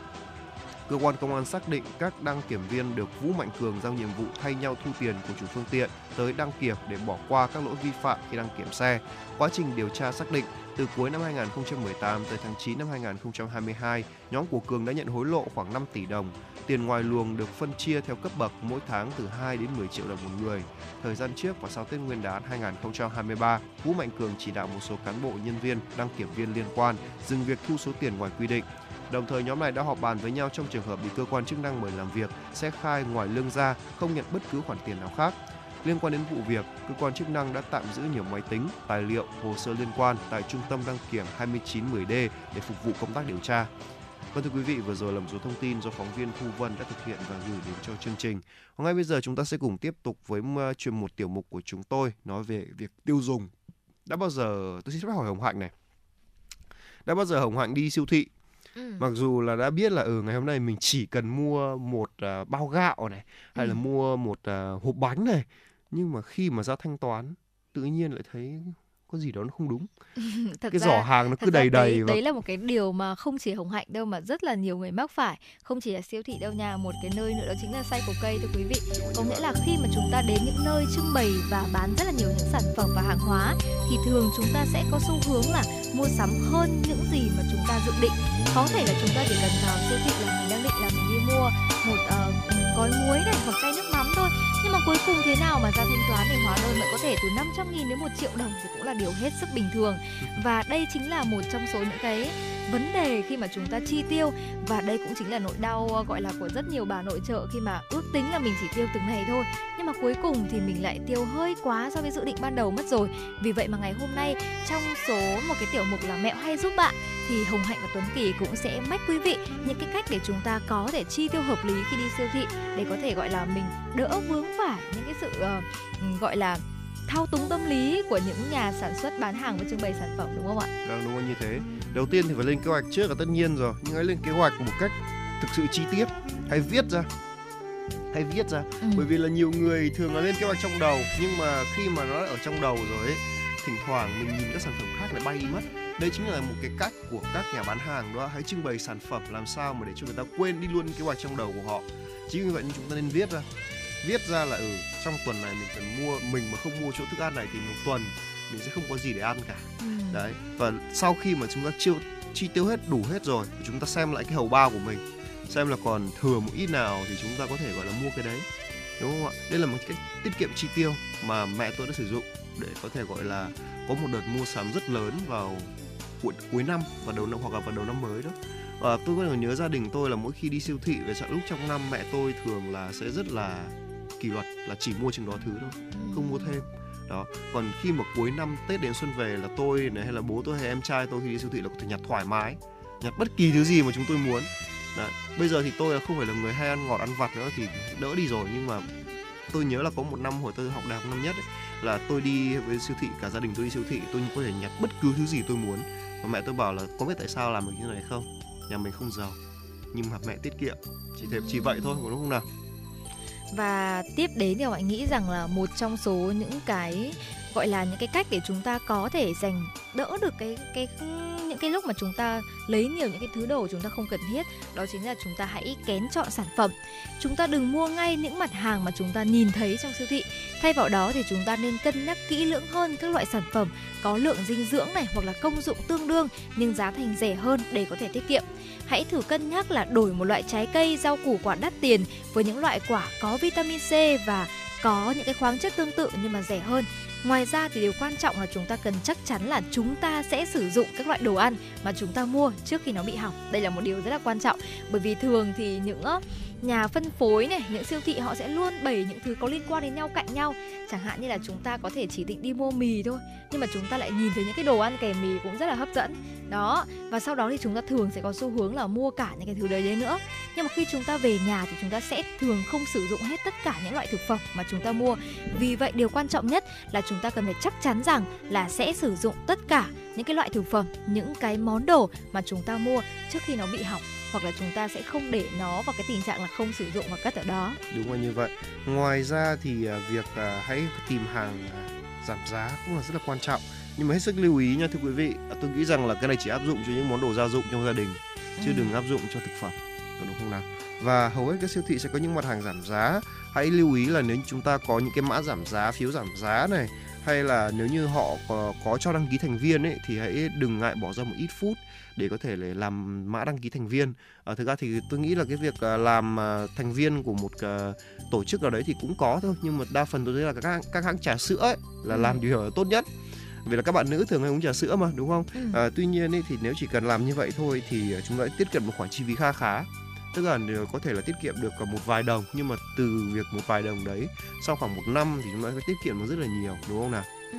cơ quan công an xác định các đăng kiểm viên được Vũ Mạnh Cường giao nhiệm vụ thay nhau thu tiền của chủ phương tiện tới đăng kiểm để bỏ qua các lỗi vi phạm khi đăng kiểm xe. Quá trình điều tra xác định, từ cuối năm 2018 tới tháng 9 năm 2022, nhóm của Cường đã nhận hối lộ khoảng 5 tỷ đồng. Tiền ngoài luồng được phân chia theo cấp bậc mỗi tháng từ 2 đến 10 triệu đồng một người. Thời gian trước và sau Tết Nguyên đán 2023, Vũ Mạnh Cường chỉ đạo một số cán bộ nhân viên, đăng kiểm viên liên quan dừng việc thu số tiền ngoài quy định. Đồng thời nhóm này đã họp bàn với nhau trong trường hợp bị cơ quan chức năng mời làm việc sẽ khai ngoài lương ra, không nhận bất cứ khoản tiền nào khác. Liên quan đến vụ việc, cơ quan chức năng đã tạm giữ nhiều máy tính, tài liệu, hồ sơ liên quan tại Trung tâm đăng kiểm 2910D để phục vụ công tác điều tra. Vâng thưa quý vị, vừa rồi là một số thông tin do phóng viên Thu Vân đã thực hiện và gửi đến cho chương trình. Và ngay bây giờ chúng ta sẽ cùng tiếp tục với chuyên một tiểu mục của chúng tôi nói về việc tiêu dùng. Đã bao giờ tôi xin phép hỏi Hồng Hạnh này. Đã bao giờ Hồng Hạnh đi siêu thị Ừ. mặc dù là đã biết là ở ừ, ngày hôm nay mình chỉ cần mua một uh, bao gạo này hay ừ. là mua một uh, hộp bánh này nhưng mà khi mà ra thanh toán tự nhiên lại thấy có gì đó nó không đúng. [laughs] Thật cái ra, giỏ hàng nó cứ đầy đầy đấy, và... đấy là một cái điều mà không chỉ hồng hạnh đâu mà rất là nhiều người mắc phải. Không chỉ là siêu thị đâu nha một cái nơi nữa đó chính là say của cây thưa quý vị. Có nghĩa là khi mà chúng ta đến những nơi trưng bày và bán rất là nhiều những sản phẩm và hàng hóa thì thường chúng ta sẽ có xu hướng là mua sắm hơn những gì mà chúng ta dự định. Có thể là chúng ta chỉ cần vào siêu thị là mình đang định là mình đi mua một uh, gói muối này hoặc chai nước mắm thôi nhưng mà cuối cùng thế nào mà ra thanh toán thì hóa đơn lại có thể từ 500 nghìn đến 1 triệu đồng thì cũng là điều hết sức bình thường. Và đây chính là một trong số những cái vấn đề khi mà chúng ta chi tiêu và đây cũng chính là nỗi đau ờ, gọi là của rất nhiều bà nội trợ khi mà ước tính là mình chỉ tiêu từng này thôi nhưng mà cuối cùng thì mình lại tiêu hơi quá so với dự định ban đầu mất rồi vì vậy mà ngày hôm nay trong số một cái tiểu mục là mẹo hay giúp bạn thì Hồng Hạnh và Tuấn Kỳ cũng sẽ mách quý vị những cái cách để chúng ta có thể chi tiêu hợp lý khi đi siêu thị để có thể gọi là mình đỡ vướng phải những cái sự uh, gọi là thao túng tâm lý của những nhà sản xuất bán hàng và trưng bày sản phẩm đúng không ạ? Vâng đúng như thế. Đầu tiên thì phải lên kế hoạch trước là tất nhiên rồi, nhưng hãy lên kế hoạch một cách thực sự chi tiết, hay viết ra. Hay viết ra. Ừ. bởi vì là nhiều người thường là lên kế hoạch trong đầu. Nhưng mà khi mà nó ở trong đầu rồi ấy thỉnh thoảng mình nhìn các sản phẩm khác lại bay đi mất. Đây chính là một cái cách của các nhà bán hàng đó. Hãy trưng bày sản phẩm làm sao mà để cho người ta quên đi luôn kế hoạch trong đầu của họ. Chính vì vậy nên chúng ta nên viết ra. Viết ra là ừ trong tuần này mình cần mua mình mà không mua chỗ thức ăn này thì một tuần mình sẽ không có gì để ăn cả. Ừ. đấy và sau khi mà chúng ta chiêu chi tiêu hết đủ hết rồi thì chúng ta xem lại cái hầu bao của mình xem là còn thừa một ít nào thì chúng ta có thể gọi là mua cái đấy đúng không ạ? Đây là một cách tiết kiệm chi tiêu mà mẹ tôi đã sử dụng để có thể gọi là có một đợt mua sắm rất lớn vào cuối, cuối năm và đầu năm hoặc là vào đầu năm mới đó. Và tôi có nhớ gia đình tôi là mỗi khi đi siêu thị về lúc trong năm mẹ tôi thường là sẽ rất là kỷ luật là chỉ mua chừng đó thứ thôi không mua thêm đó. Còn khi mà cuối năm tết đến xuân về là tôi này hay là bố tôi hay em trai tôi khi đi siêu thị là có thể nhặt thoải mái nhặt bất kỳ thứ gì mà chúng tôi muốn. Đấy. bây giờ thì tôi là không phải là người hay ăn ngọt ăn vặt nữa thì đỡ đi rồi. Nhưng mà tôi nhớ là có một năm hồi tôi học đại học năm nhất ấy, là tôi đi với siêu thị cả gia đình tôi đi siêu thị tôi có thể nhặt bất cứ thứ gì tôi muốn. Và mẹ tôi bảo là có biết tại sao làm được như này không? Nhà mình không giàu nhưng mà mẹ tiết kiệm. Chỉ thế chỉ vậy thôi đúng không nào và tiếp đến thì bạn nghĩ rằng là một trong số những cái, gọi là những cái cách để chúng ta có thể dành đỡ được cái cái cái lúc mà chúng ta lấy nhiều những cái thứ đồ chúng ta không cần thiết, đó chính là chúng ta hãy kén chọn sản phẩm. Chúng ta đừng mua ngay những mặt hàng mà chúng ta nhìn thấy trong siêu thị. Thay vào đó thì chúng ta nên cân nhắc kỹ lưỡng hơn các loại sản phẩm có lượng dinh dưỡng này hoặc là công dụng tương đương nhưng giá thành rẻ hơn để có thể tiết kiệm. Hãy thử cân nhắc là đổi một loại trái cây, rau củ, quả đắt tiền với những loại quả có vitamin C và có những cái khoáng chất tương tự nhưng mà rẻ hơn. Ngoài ra thì điều quan trọng là chúng ta cần chắc chắn là chúng ta sẽ sử dụng các loại đồ ăn mà chúng ta mua trước khi nó bị hỏng. Đây là một điều rất là quan trọng bởi vì thường thì những nhà phân phối này, những siêu thị họ sẽ luôn bày những thứ có liên quan đến nhau cạnh nhau. Chẳng hạn như là chúng ta có thể chỉ định đi mua mì thôi, nhưng mà chúng ta lại nhìn thấy những cái đồ ăn kèm mì cũng rất là hấp dẫn. Đó, và sau đó thì chúng ta thường sẽ có xu hướng là mua cả những cái thứ đấy đấy nữa. Nhưng mà khi chúng ta về nhà thì chúng ta sẽ thường không sử dụng hết tất cả những loại thực phẩm mà chúng ta mua. Vì vậy điều quan trọng nhất là chúng ta cần phải chắc chắn rằng là sẽ sử dụng tất cả những cái loại thực phẩm, những cái món đồ mà chúng ta mua trước khi nó bị hỏng hoặc là chúng ta sẽ không để nó vào cái tình trạng là không sử dụng và cất ở đó. Đúng là như vậy. Ngoài ra thì à, việc à, hãy tìm hàng à, giảm giá cũng là rất là quan trọng. Nhưng mà hết sức lưu ý nha thưa quý vị, tôi nghĩ rằng là cái này chỉ áp dụng cho những món đồ gia dụng trong gia đình chứ ừ. đừng áp dụng cho thực phẩm. Đúng không nào? Và hầu hết các siêu thị sẽ có những mặt hàng giảm giá. Hãy lưu ý là nếu chúng ta có những cái mã giảm giá, phiếu giảm giá này hay là nếu như họ có, có cho đăng ký thành viên ấy thì hãy đừng ngại bỏ ra một ít phút để có thể để làm mã đăng ký thành viên. À, thực ra thì tôi nghĩ là cái việc à, làm à, thành viên của một tổ chức nào đấy thì cũng có thôi nhưng mà đa phần tôi thấy là các các hãng trà sữa ấy là ừ. làm điều tốt nhất vì là các bạn nữ thường hay uống trà sữa mà đúng không? Ừ. À, tuy nhiên ấy, thì nếu chỉ cần làm như vậy thôi thì chúng ta tiết kiệm một khoản chi phí kha khá tức là có thể là tiết kiệm được cả một vài đồng, nhưng mà từ việc một vài đồng đấy, sau khoảng một năm thì chúng ta sẽ tiết kiệm được rất là nhiều, đúng không nào? Ừ.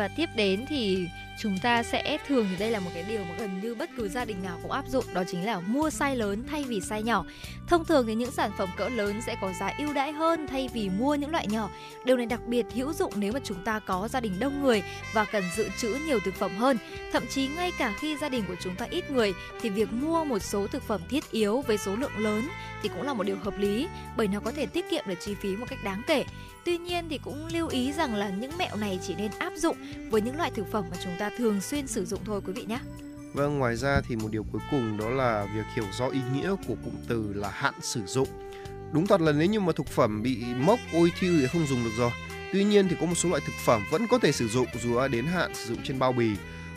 Và tiếp đến thì chúng ta sẽ thường thì đây là một cái điều mà gần như bất cứ gia đình nào cũng áp dụng, đó chính là mua size lớn thay vì size nhỏ. Thông thường thì những sản phẩm cỡ lớn sẽ có giá ưu đãi hơn thay vì mua những loại nhỏ. Điều này đặc biệt hữu dụng nếu mà chúng ta có gia đình đông người và cần dự trữ nhiều thực phẩm hơn. Thậm chí ngay cả khi gia đình của chúng ta ít người thì việc mua một số thực phẩm thiết yếu với số lượng lớn thì cũng là một điều hợp lý, bởi nó có thể tiết kiệm được chi phí một cách đáng kể. Tuy nhiên thì cũng lưu ý rằng là những mẹo này chỉ nên áp dụng với những loại thực phẩm mà chúng ta thường xuyên sử dụng thôi quý vị nhé. Vâng, ngoài ra thì một điều cuối cùng đó là việc hiểu rõ ý nghĩa của cụm từ là hạn sử dụng. Đúng thật là nếu như mà thực phẩm bị mốc ôi thiêu thì không dùng được rồi. Tuy nhiên thì có một số loại thực phẩm vẫn có thể sử dụng dù đã đến hạn sử dụng trên bao bì.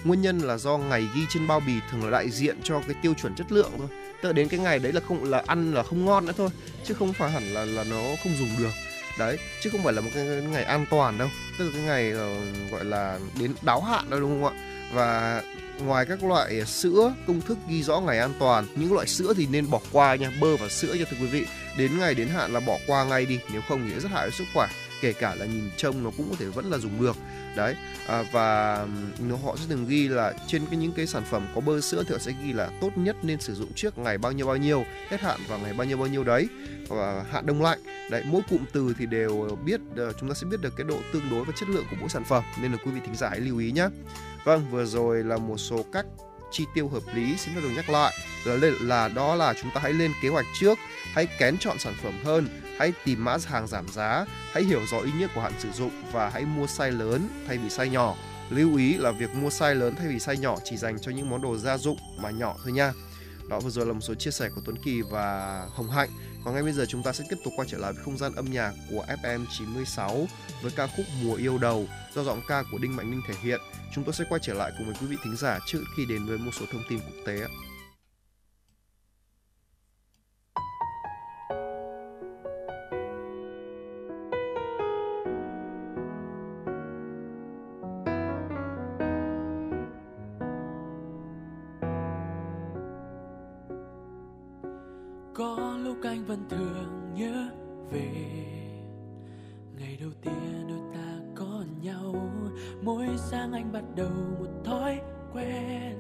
Nguyên nhân là do ngày ghi trên bao bì thường là đại diện cho cái tiêu chuẩn chất lượng thôi. Tức đến cái ngày đấy là không là ăn là không ngon nữa thôi, chứ không phải hẳn là là nó không dùng được đấy chứ không phải là một cái ngày an toàn đâu. Tức là cái ngày uh, gọi là đến đáo hạn đâu đúng không ạ? Và ngoài các loại sữa công thức ghi rõ ngày an toàn những loại sữa thì nên bỏ qua nha bơ và sữa cho thưa quý vị. Đến ngày đến hạn là bỏ qua ngay đi nếu không thì rất hại cho sức khỏe kể cả là nhìn trông nó cũng có thể vẫn là dùng được. Đấy à, và nó họ sẽ từng ghi là trên cái những cái sản phẩm có bơ sữa thì họ sẽ ghi là tốt nhất nên sử dụng trước ngày bao nhiêu bao nhiêu hết hạn vào ngày bao nhiêu bao nhiêu đấy và hạn đông lạnh. Đấy mỗi cụm từ thì đều biết ờ, chúng ta sẽ biết được cái độ tương đối và chất lượng của mỗi sản phẩm nên là quý vị thính giả hãy lưu ý nhé vâng vừa rồi là một số cách chi tiêu hợp lý, xin được nhắc lại. Là là đó là chúng ta hãy lên kế hoạch trước, hãy kén chọn sản phẩm hơn, hãy tìm mã hàng giảm giá, hãy hiểu rõ ý nghĩa của hạn sử dụng và hãy mua size lớn thay vì size nhỏ. Lưu ý là việc mua size lớn thay vì size nhỏ chỉ dành cho những món đồ gia dụng mà nhỏ thôi nha. Đó vừa rồi là một số chia sẻ của Tuấn Kỳ và Hồng Hạnh và ngay bây giờ chúng ta sẽ tiếp tục quay trở lại với không gian âm nhạc của FM 96 với ca khúc Mùa yêu đầu do giọng ca của Đinh Mạnh Ninh thể hiện. Chúng tôi sẽ quay trở lại cùng với quý vị thính giả trước khi đến với một số thông tin quốc tế. ạ. Vẫn thường nhớ về. Ngày đầu tiên đôi ta có nhau, mỗi sáng anh bắt đầu một thói quen.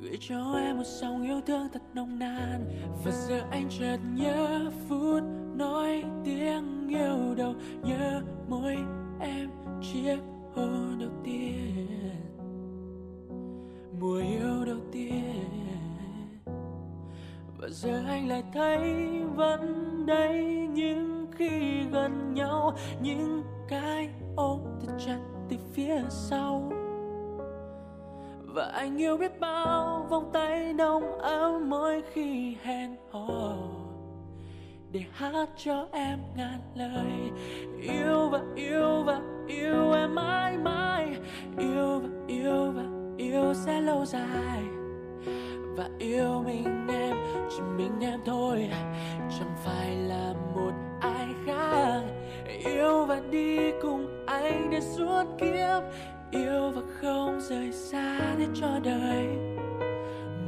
Gửi cho em một dòng yêu thương thật nồng nàn, và giờ anh chợt nhớ phút nói tiếng yêu đầu, nhớ môi em chiếc hôn đầu tiên. Mùa yêu đầu tiên và giờ anh lại thấy vẫn đây nhưng khi gần nhau, những cái ôm thật chặt từ phía sau. Và anh yêu biết bao vòng tay nồng ấm mỗi khi hẹn hò. Để hát cho em ngàn lời, yêu và yêu và yêu em mãi mãi. Yêu và yêu và yêu sẽ lâu dài và yêu mình em, chỉ mình em thôi. Chẳng phải là một ai khác. Yêu và đi cùng anh đến suốt kiếp. Yêu và không rời xa để cho đời.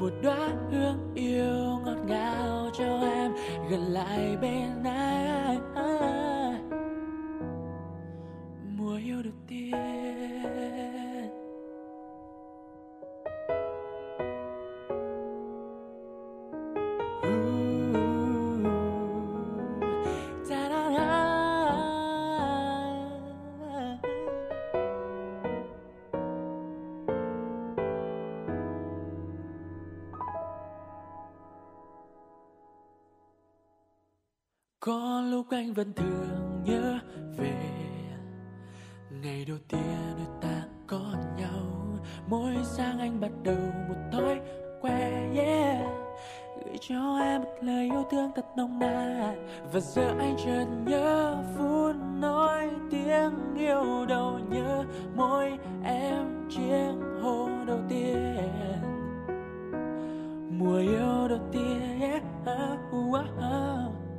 Một đóa hương yêu ngọt ngào cho em, gần lại bên anh. Mùa yêu đầu tiên. Lúc anh vẫn thường nhớ về. Ngày đầu tiên đôi ta có nhau mỗi sáng anh bắt đầu một thói quen yeah. Gửi cho em một lời yêu thương thật nồng nàn và giờ anh chợt nhớ phút nói tiếng yêu đầu nhớ môi em chiếc hôn đầu tiên. Mùa yêu đầu tiên yeah. uh, uh, uh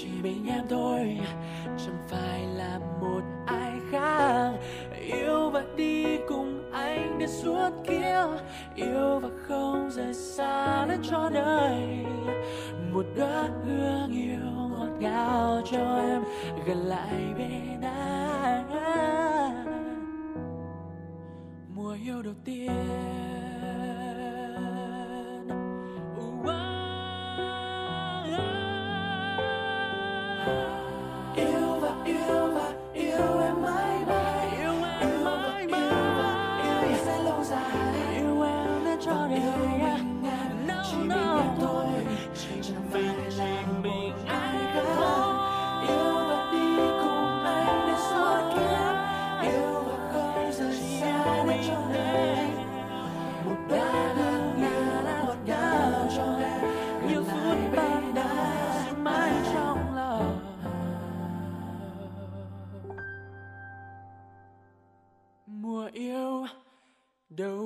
chỉ mình em thôi. Chẳng phải là một ai khác. Yêu và đi cùng anh đến suốt kiếp yêu và không rời xa đến cho đời. Một đóa hương yêu ngọt ngào cho em. Gần lại bên anh. Mùa yêu đầu tiên. Đầu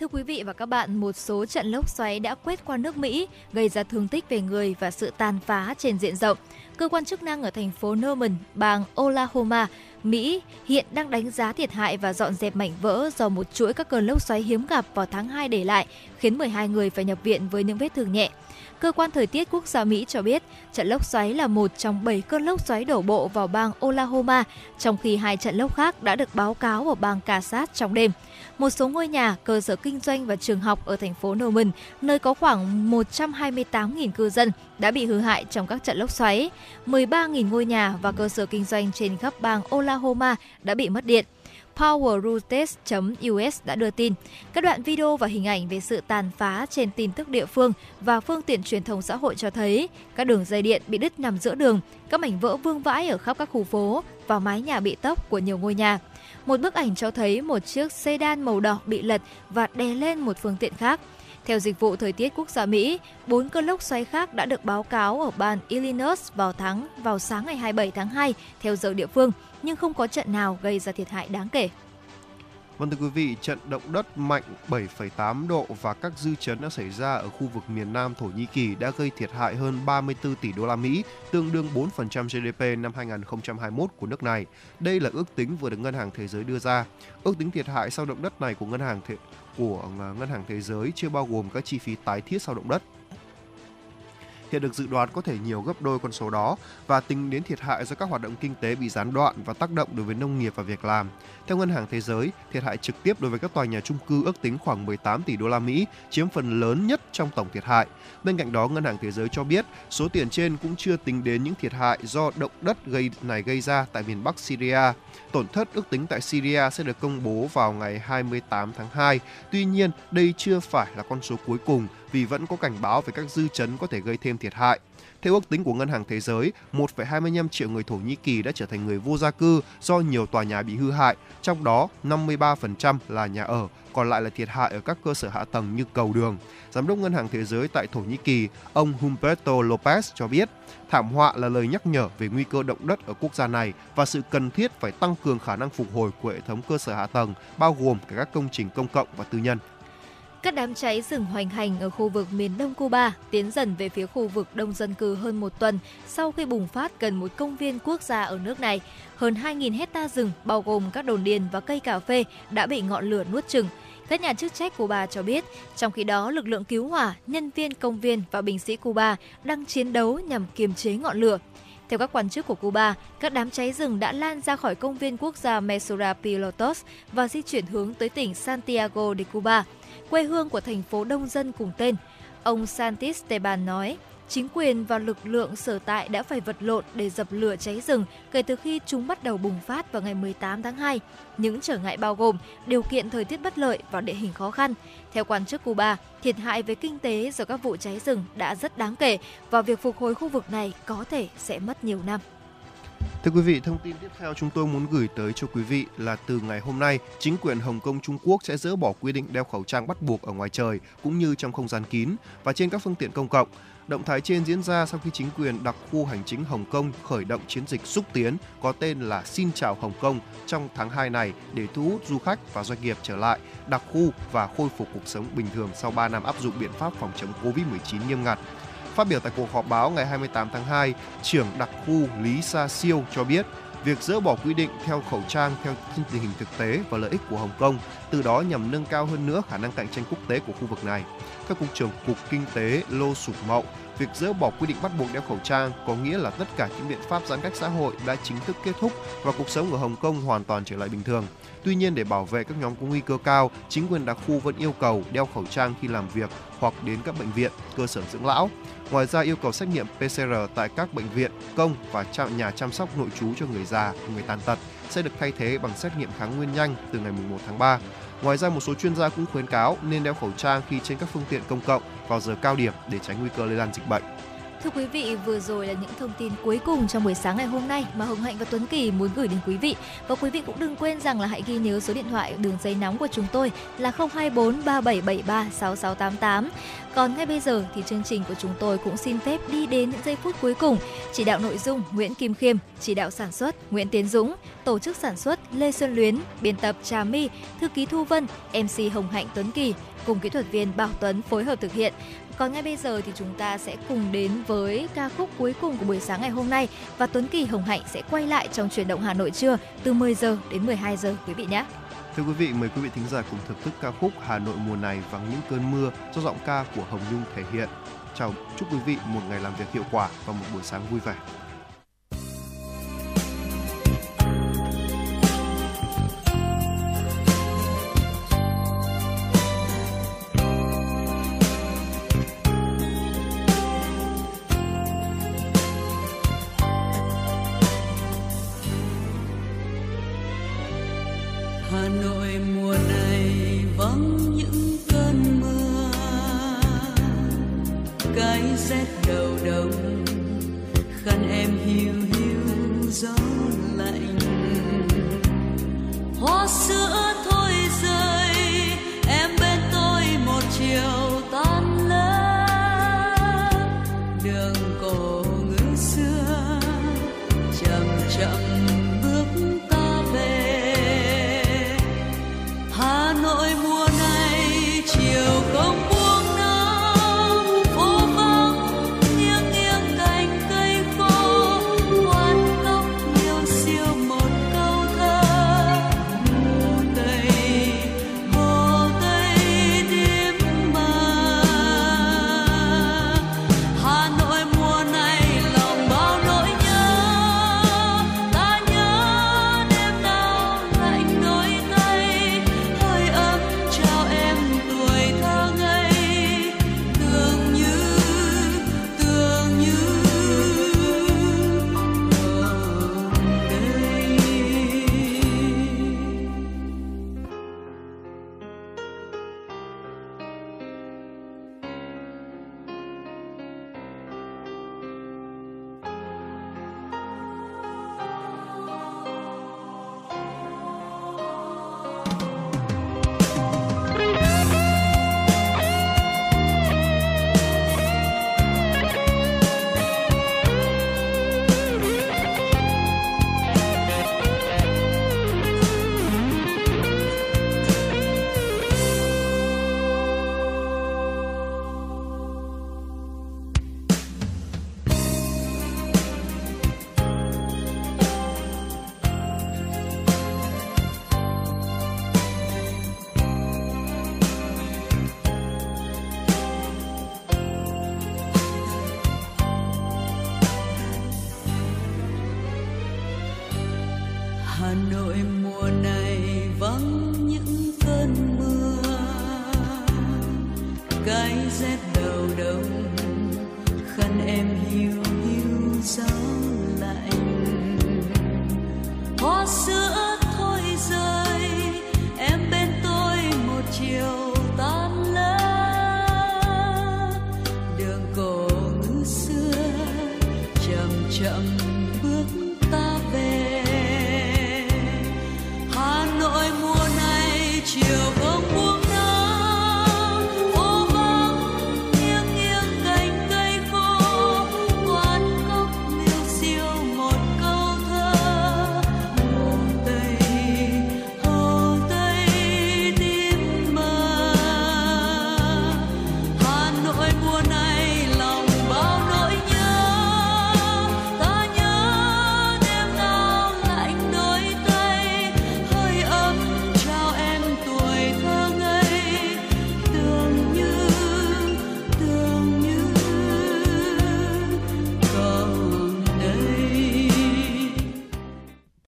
Thưa quý vị và các bạn, một số trận lốc xoáy đã quét qua nước Mỹ, gây ra thương tích về người và sự tàn phá trên diện rộng. Cơ quan chức năng ở thành phố Norman, bang Oklahoma, Mỹ hiện đang đánh giá thiệt hại và dọn dẹp mảnh vỡ do một chuỗi các cơn lốc xoáy hiếm gặp vào tháng 2 để lại, khiến 12 người phải nhập viện với những vết thương nhẹ. Cơ quan thời tiết quốc gia Mỹ cho biết trận lốc xoáy là một trong 7 cơn lốc xoáy đổ bộ vào bang Oklahoma, trong khi hai trận lốc khác đã được báo cáo ở bang Kansas trong đêm. Một số ngôi nhà, cơ sở kinh doanh và trường học ở thành phố Norman, nơi có khoảng 128.000 cư dân, đã bị hư hại trong các trận lốc xoáy. 13.000 ngôi nhà và cơ sở kinh doanh trên khắp bang Oklahoma đã bị mất điện. PowerRoutes.us đã đưa tin, các đoạn video và hình ảnh về sự tàn phá trên tin tức địa phương và phương tiện truyền thông xã hội cho thấy các đường dây điện bị đứt nằm giữa đường, các mảnh vỡ vương vãi ở khắp các khu phố và mái nhà bị tốc của nhiều ngôi nhà. Một bức ảnh cho thấy một chiếc sedan màu đỏ bị lật và đè lên một phương tiện khác. Theo Dịch vụ Thời tiết Quốc gia Mỹ, bốn cơn lốc xoáy khác đã được báo cáo ở bang Illinois vào tháng vào sáng ngày 27 tháng 2 theo giờ địa phương, nhưng không có trận nào gây ra thiệt hại đáng kể. Vâng thưa quý vị, trận động đất mạnh 7,8 độ và các dư chấn đã xảy ra ở khu vực miền Nam Thổ Nhĩ Kỳ đã gây thiệt hại hơn 34 tỷ đô la Mỹ, tương đương 4% GDP năm 2021 của nước này. Đây là ước tính vừa được Ngân hàng Thế giới đưa ra. Ước tính thiệt hại sau động đất này của Ngân hàng Thế của ờ, Ngân hàng Thế giới chưa bao gồm các chi phí tái thiết sau động đất hiện được dự đoán có thể nhiều gấp đôi con số đó và tính đến thiệt hại do các hoạt động kinh tế bị gián đoạn và tác động đối với nông nghiệp và việc làm. Theo Ngân hàng Thế giới, thiệt hại trực tiếp đối với các tòa nhà chung cư ước tính khoảng 18 tỷ đô la Mỹ, chiếm phần lớn nhất trong tổng thiệt hại. Bên cạnh đó, Ngân hàng Thế giới cho biết số tiền trên cũng chưa tính đến những thiệt hại do động đất gây này gây ra tại miền Bắc Syria. Tổn thất ước tính tại Syria sẽ được công bố vào ngày 28 tháng 2. Tuy nhiên, đây chưa phải là con số cuối cùng vì vẫn có cảnh báo về các dư chấn có thể gây thêm thiệt hại. Theo ước tính của Ngân hàng Thế giới, 1,25 triệu người Thổ Nhĩ Kỳ đã trở thành người vô gia cư do nhiều tòa nhà bị hư hại, trong đó 53% là nhà ở, còn lại là thiệt hại ở các cơ sở hạ tầng như cầu đường. Giám đốc Ngân hàng Thế giới tại Thổ Nhĩ Kỳ, ông Humberto Lopez cho biết, thảm họa là lời nhắc nhở về nguy cơ động đất ở quốc gia này và sự cần thiết phải tăng cường khả năng phục hồi của hệ thống cơ sở hạ tầng, bao gồm cả các công trình công cộng và tư nhân. Các đám cháy rừng hoành hành ở khu vực miền đông Cuba tiến dần về phía khu vực đông dân cư hơn một tuần sau khi bùng phát gần một công viên quốc gia ở nước này. Hơn 2.000 hecta rừng, bao gồm các đồn điền và cây cà phê, đã bị ngọn lửa nuốt chừng. Các nhà chức trách Cuba cho biết, trong khi đó lực lượng cứu hỏa, nhân viên công viên và binh sĩ Cuba đang chiến đấu nhằm kiềm chế ngọn lửa. Theo các quan chức của Cuba, các đám cháy rừng đã lan ra khỏi công viên quốc gia Mesura Pilotos và di chuyển hướng tới tỉnh Santiago de Cuba quê hương của thành phố đông dân cùng tên. Ông Santis Teban nói, chính quyền và lực lượng sở tại đã phải vật lộn để dập lửa cháy rừng kể từ khi chúng bắt đầu bùng phát vào ngày 18 tháng 2. Những trở ngại bao gồm điều kiện thời tiết bất lợi và địa hình khó khăn. Theo quan chức Cuba, thiệt hại về kinh tế do các vụ cháy rừng đã rất đáng kể và việc phục hồi khu vực này có thể sẽ mất nhiều năm. Thưa quý vị, thông tin tiếp theo chúng tôi muốn gửi tới cho quý vị là từ ngày hôm nay, chính quyền Hồng Kông Trung Quốc sẽ dỡ bỏ quy định đeo khẩu trang bắt buộc ở ngoài trời cũng như trong không gian kín và trên các phương tiện công cộng. Động thái trên diễn ra sau khi chính quyền đặc khu hành chính Hồng Kông khởi động chiến dịch xúc tiến có tên là Xin chào Hồng Kông trong tháng 2 này để thu hút du khách và doanh nghiệp trở lại đặc khu và khôi phục cuộc sống bình thường sau 3 năm áp dụng biện pháp phòng chống Covid-19 nghiêm ngặt. Phát biểu tại cuộc họp báo ngày 28 tháng 2, trưởng đặc khu Lý Sa Siêu cho biết việc dỡ bỏ quy định theo khẩu trang theo tình hình thực tế và lợi ích của Hồng Kông. từ đó nhằm nâng cao hơn nữa khả năng cạnh tranh quốc tế của khu vực này. Các Cục trưởng Cục Kinh tế Lô Sục Mậu, việc dỡ bỏ quy định bắt buộc đeo khẩu trang có nghĩa là tất cả những biện pháp giãn cách xã hội đã chính thức kết thúc và cuộc sống ở Hồng Kông hoàn toàn trở lại bình thường. Tuy nhiên để bảo vệ các nhóm có nguy cơ cao, chính quyền đặc khu vẫn yêu cầu đeo khẩu trang khi làm việc hoặc đến các bệnh viện, cơ sở dưỡng lão. Ngoài ra yêu cầu xét nghiệm PCR tại các bệnh viện công và trạm nhà chăm sóc nội trú cho người già, người tàn tật sẽ được thay thế bằng xét nghiệm kháng nguyên nhanh từ ngày 1 tháng 3. Ngoài ra một số chuyên gia cũng khuyến cáo nên đeo khẩu trang khi trên các phương tiện công cộng vào giờ cao điểm để tránh nguy cơ lây lan dịch bệnh. Thưa quý vị, vừa rồi là những thông tin cuối cùng trong buổi sáng ngày hôm nay mà Hồng Hạnh và Tuấn Kỳ muốn gửi đến quý vị. Và quý vị cũng đừng quên rằng là hãy ghi nhớ số điện thoại đường dây nóng của chúng tôi là 024 3773 6688. Còn ngay bây giờ thì chương trình của chúng tôi cũng xin phép đi đến những giây phút cuối cùng. Chỉ đạo nội dung Nguyễn Kim Khiêm, chỉ đạo sản xuất Nguyễn Tiến Dũng, tổ chức sản xuất Lê Xuân Luyến, biên tập Trà My, thư ký Thu Vân, MC Hồng Hạnh Tuấn Kỳ cùng kỹ thuật viên Bảo Tuấn phối hợp thực hiện. Còn ngay bây giờ thì chúng ta sẽ cùng đến với ca khúc cuối cùng của buổi sáng ngày hôm nay và Tuấn Kỳ Hồng Hạnh sẽ quay lại trong chuyển động Hà Nội trưa từ 10 giờ đến 12 giờ quý vị nhé. Thưa quý vị, mời quý vị thính giả cùng thưởng thức ca khúc Hà Nội mùa này vắng những cơn mưa do giọng ca của Hồng Nhung thể hiện. Chào chúc quý vị một ngày làm việc hiệu quả và một buổi sáng vui vẻ.